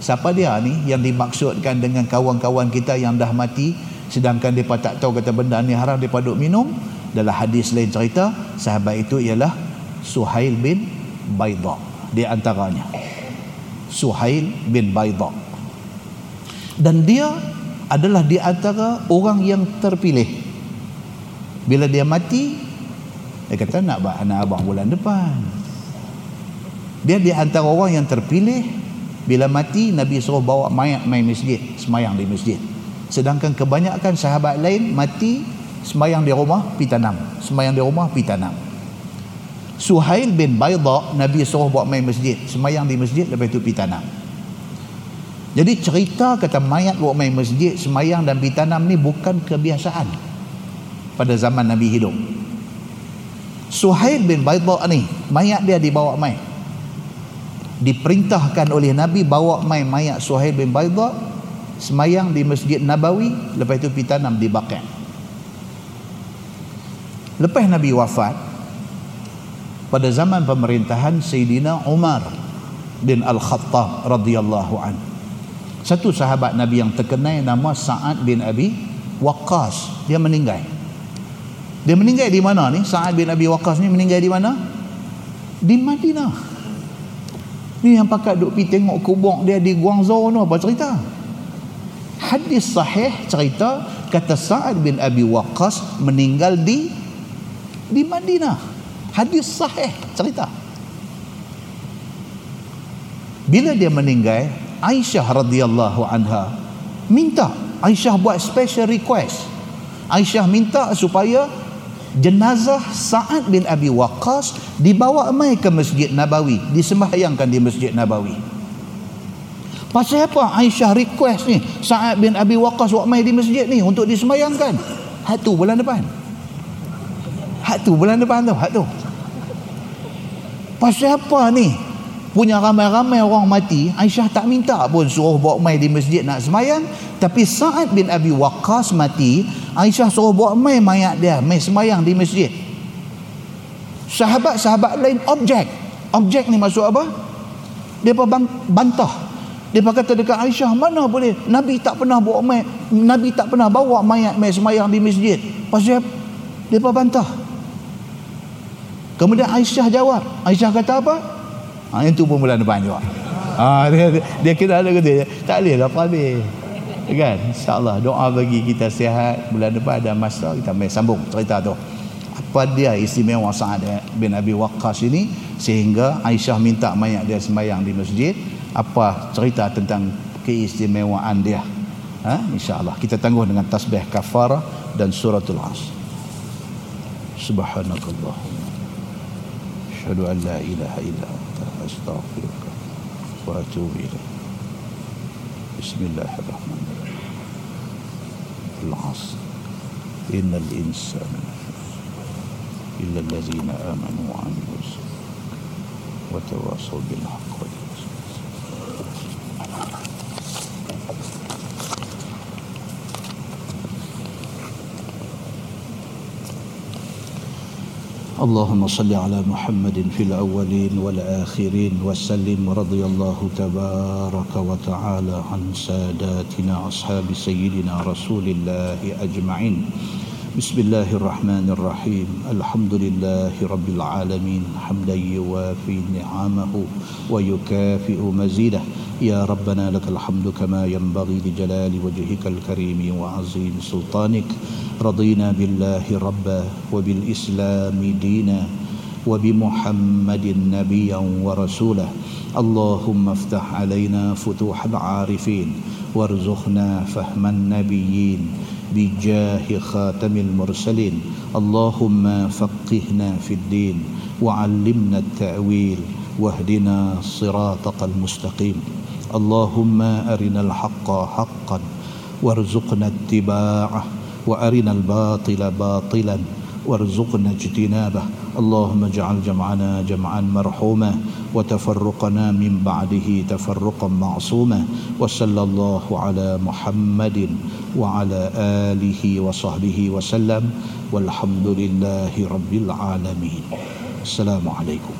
Speaker 1: Siapa dia ni yang dimaksudkan dengan kawan-kawan kita yang dah mati sedangkan mereka tak tahu kata benda ni haram mereka duk minum? Dalam hadis lain cerita sahabat itu ialah Suhail bin Baida di antaranya Suhail bin Baida dan dia adalah di antara orang yang terpilih bila dia mati dia kata nak anak abang bulan depan. Dia di antara orang yang terpilih bila mati Nabi suruh bawa mayat main masjid semayang di masjid. Sedangkan kebanyakan sahabat lain mati semayang di rumah pi tanam semayang di rumah pi tanam. Suhail bin Bayda Nabi suruh bawa main masjid semayang di masjid lepas itu pi tanam. Jadi cerita kata mayat bawa main masjid semayang dan pi tanam ni bukan kebiasaan pada zaman Nabi hidup. Suhail bin Bayda ni mayat dia dibawa main diperintahkan oleh Nabi bawa mai mayat Suhaib bin Baida semayang di Masjid Nabawi lepas itu pergi tanam di Baqi' lepas Nabi wafat pada zaman pemerintahan Sayyidina Umar bin Al-Khattab radhiyallahu an. Satu sahabat Nabi yang terkenal nama Sa'ad bin Abi Waqqas. Dia meninggal dia meninggal di mana ni Sa'ad bin Abi Waqqas ni meninggal di mana di Madinah Ni yang pakat duk pergi tengok kubur dia di Guangzhou tu apa cerita? Hadis sahih cerita kata Sa'ad bin Abi Waqqas meninggal di di Madinah. Hadis sahih cerita. Bila dia meninggal, Aisyah radhiyallahu anha minta Aisyah buat special request. Aisyah minta supaya jenazah Sa'ad bin Abi Waqqas dibawa mai ke Masjid Nabawi disembahyangkan di Masjid Nabawi. Pasal apa Aisyah request ni? Sa'ad bin Abi Waqqas buat mai di masjid ni untuk disembahyangkan? Hak tu bulan depan. Hak tu bulan depan tu hak tu. Pasal apa ni punya ramai-ramai orang mati Aisyah tak minta pun suruh bawa mai di masjid nak sembahyang tapi Sa'ad bin Abi Waqqas mati Aisyah suruh bawa mai mayat dia mai semayang di masjid. Sahabat-sahabat lain objek. Objek ni maksud apa? Dia bantah. Dia kata dekat Aisyah mana boleh? Nabi tak pernah bawa mai Nabi tak pernah bawa mayat mai semayang di masjid. Pasal dia bantah. Kemudian Aisyah jawab. Aisyah kata apa ha, itu pun bulan depan juga. Ha, dia, dia, dia kira ada kata tak boleh lah habis kan insyaallah doa bagi kita sihat bulan depan ada masa kita mai sambung cerita tu. Apa dia istimewa Sa'ad bin Abi Waqqas ini sehingga Aisyah minta mayat dia sembahyang di masjid. Apa cerita tentang keistimewaan dia? Ha? Insyaallah kita tangguh dengan tasbih kafarah dan suratul as subhanakallah asyhadu an la ilaha illa أستغفرك وأتوب إليك. بسم الله الرحمن الرحيم. العصر. إن الإنسان إلا الذين آمنوا وعملوا الصالحات وتواصوا بالحق والحق. اللهم صل على محمد في الأولين والآخرين وسلم رضي الله تبارك وتعالى عن ساداتنا أصحاب سيدنا رسول الله أجمعين بسم الله الرحمن الرحيم. الحمد لله رب العالمين حمدا يوافي نعمه ويكافئ مزيده. يا ربنا لك الحمد كما ينبغي لجلال وجهك الكريم وعظيم سلطانك. رضينا بالله ربا وبالإسلام دينا وبمحمد نبيا ورسولا اللهم افتح علينا فتوح العارفين وارزقنا فهم النبيين. بجاه خاتم المرسلين. اللهم فقهنا في الدين وعلمنا التأويل واهدنا صراطك المستقيم. اللهم أرنا الحق حقا وارزقنا اتباعه وأرنا الباطل باطلا. وارزقنا اجتنابه اللهم اجعل جمعنا جمعا مرحوما وتفرقنا من بعده تفرقا معصوما وصلى الله على محمد وعلى آله وصحبه وسلم والحمد لله رب العالمين السلام عليكم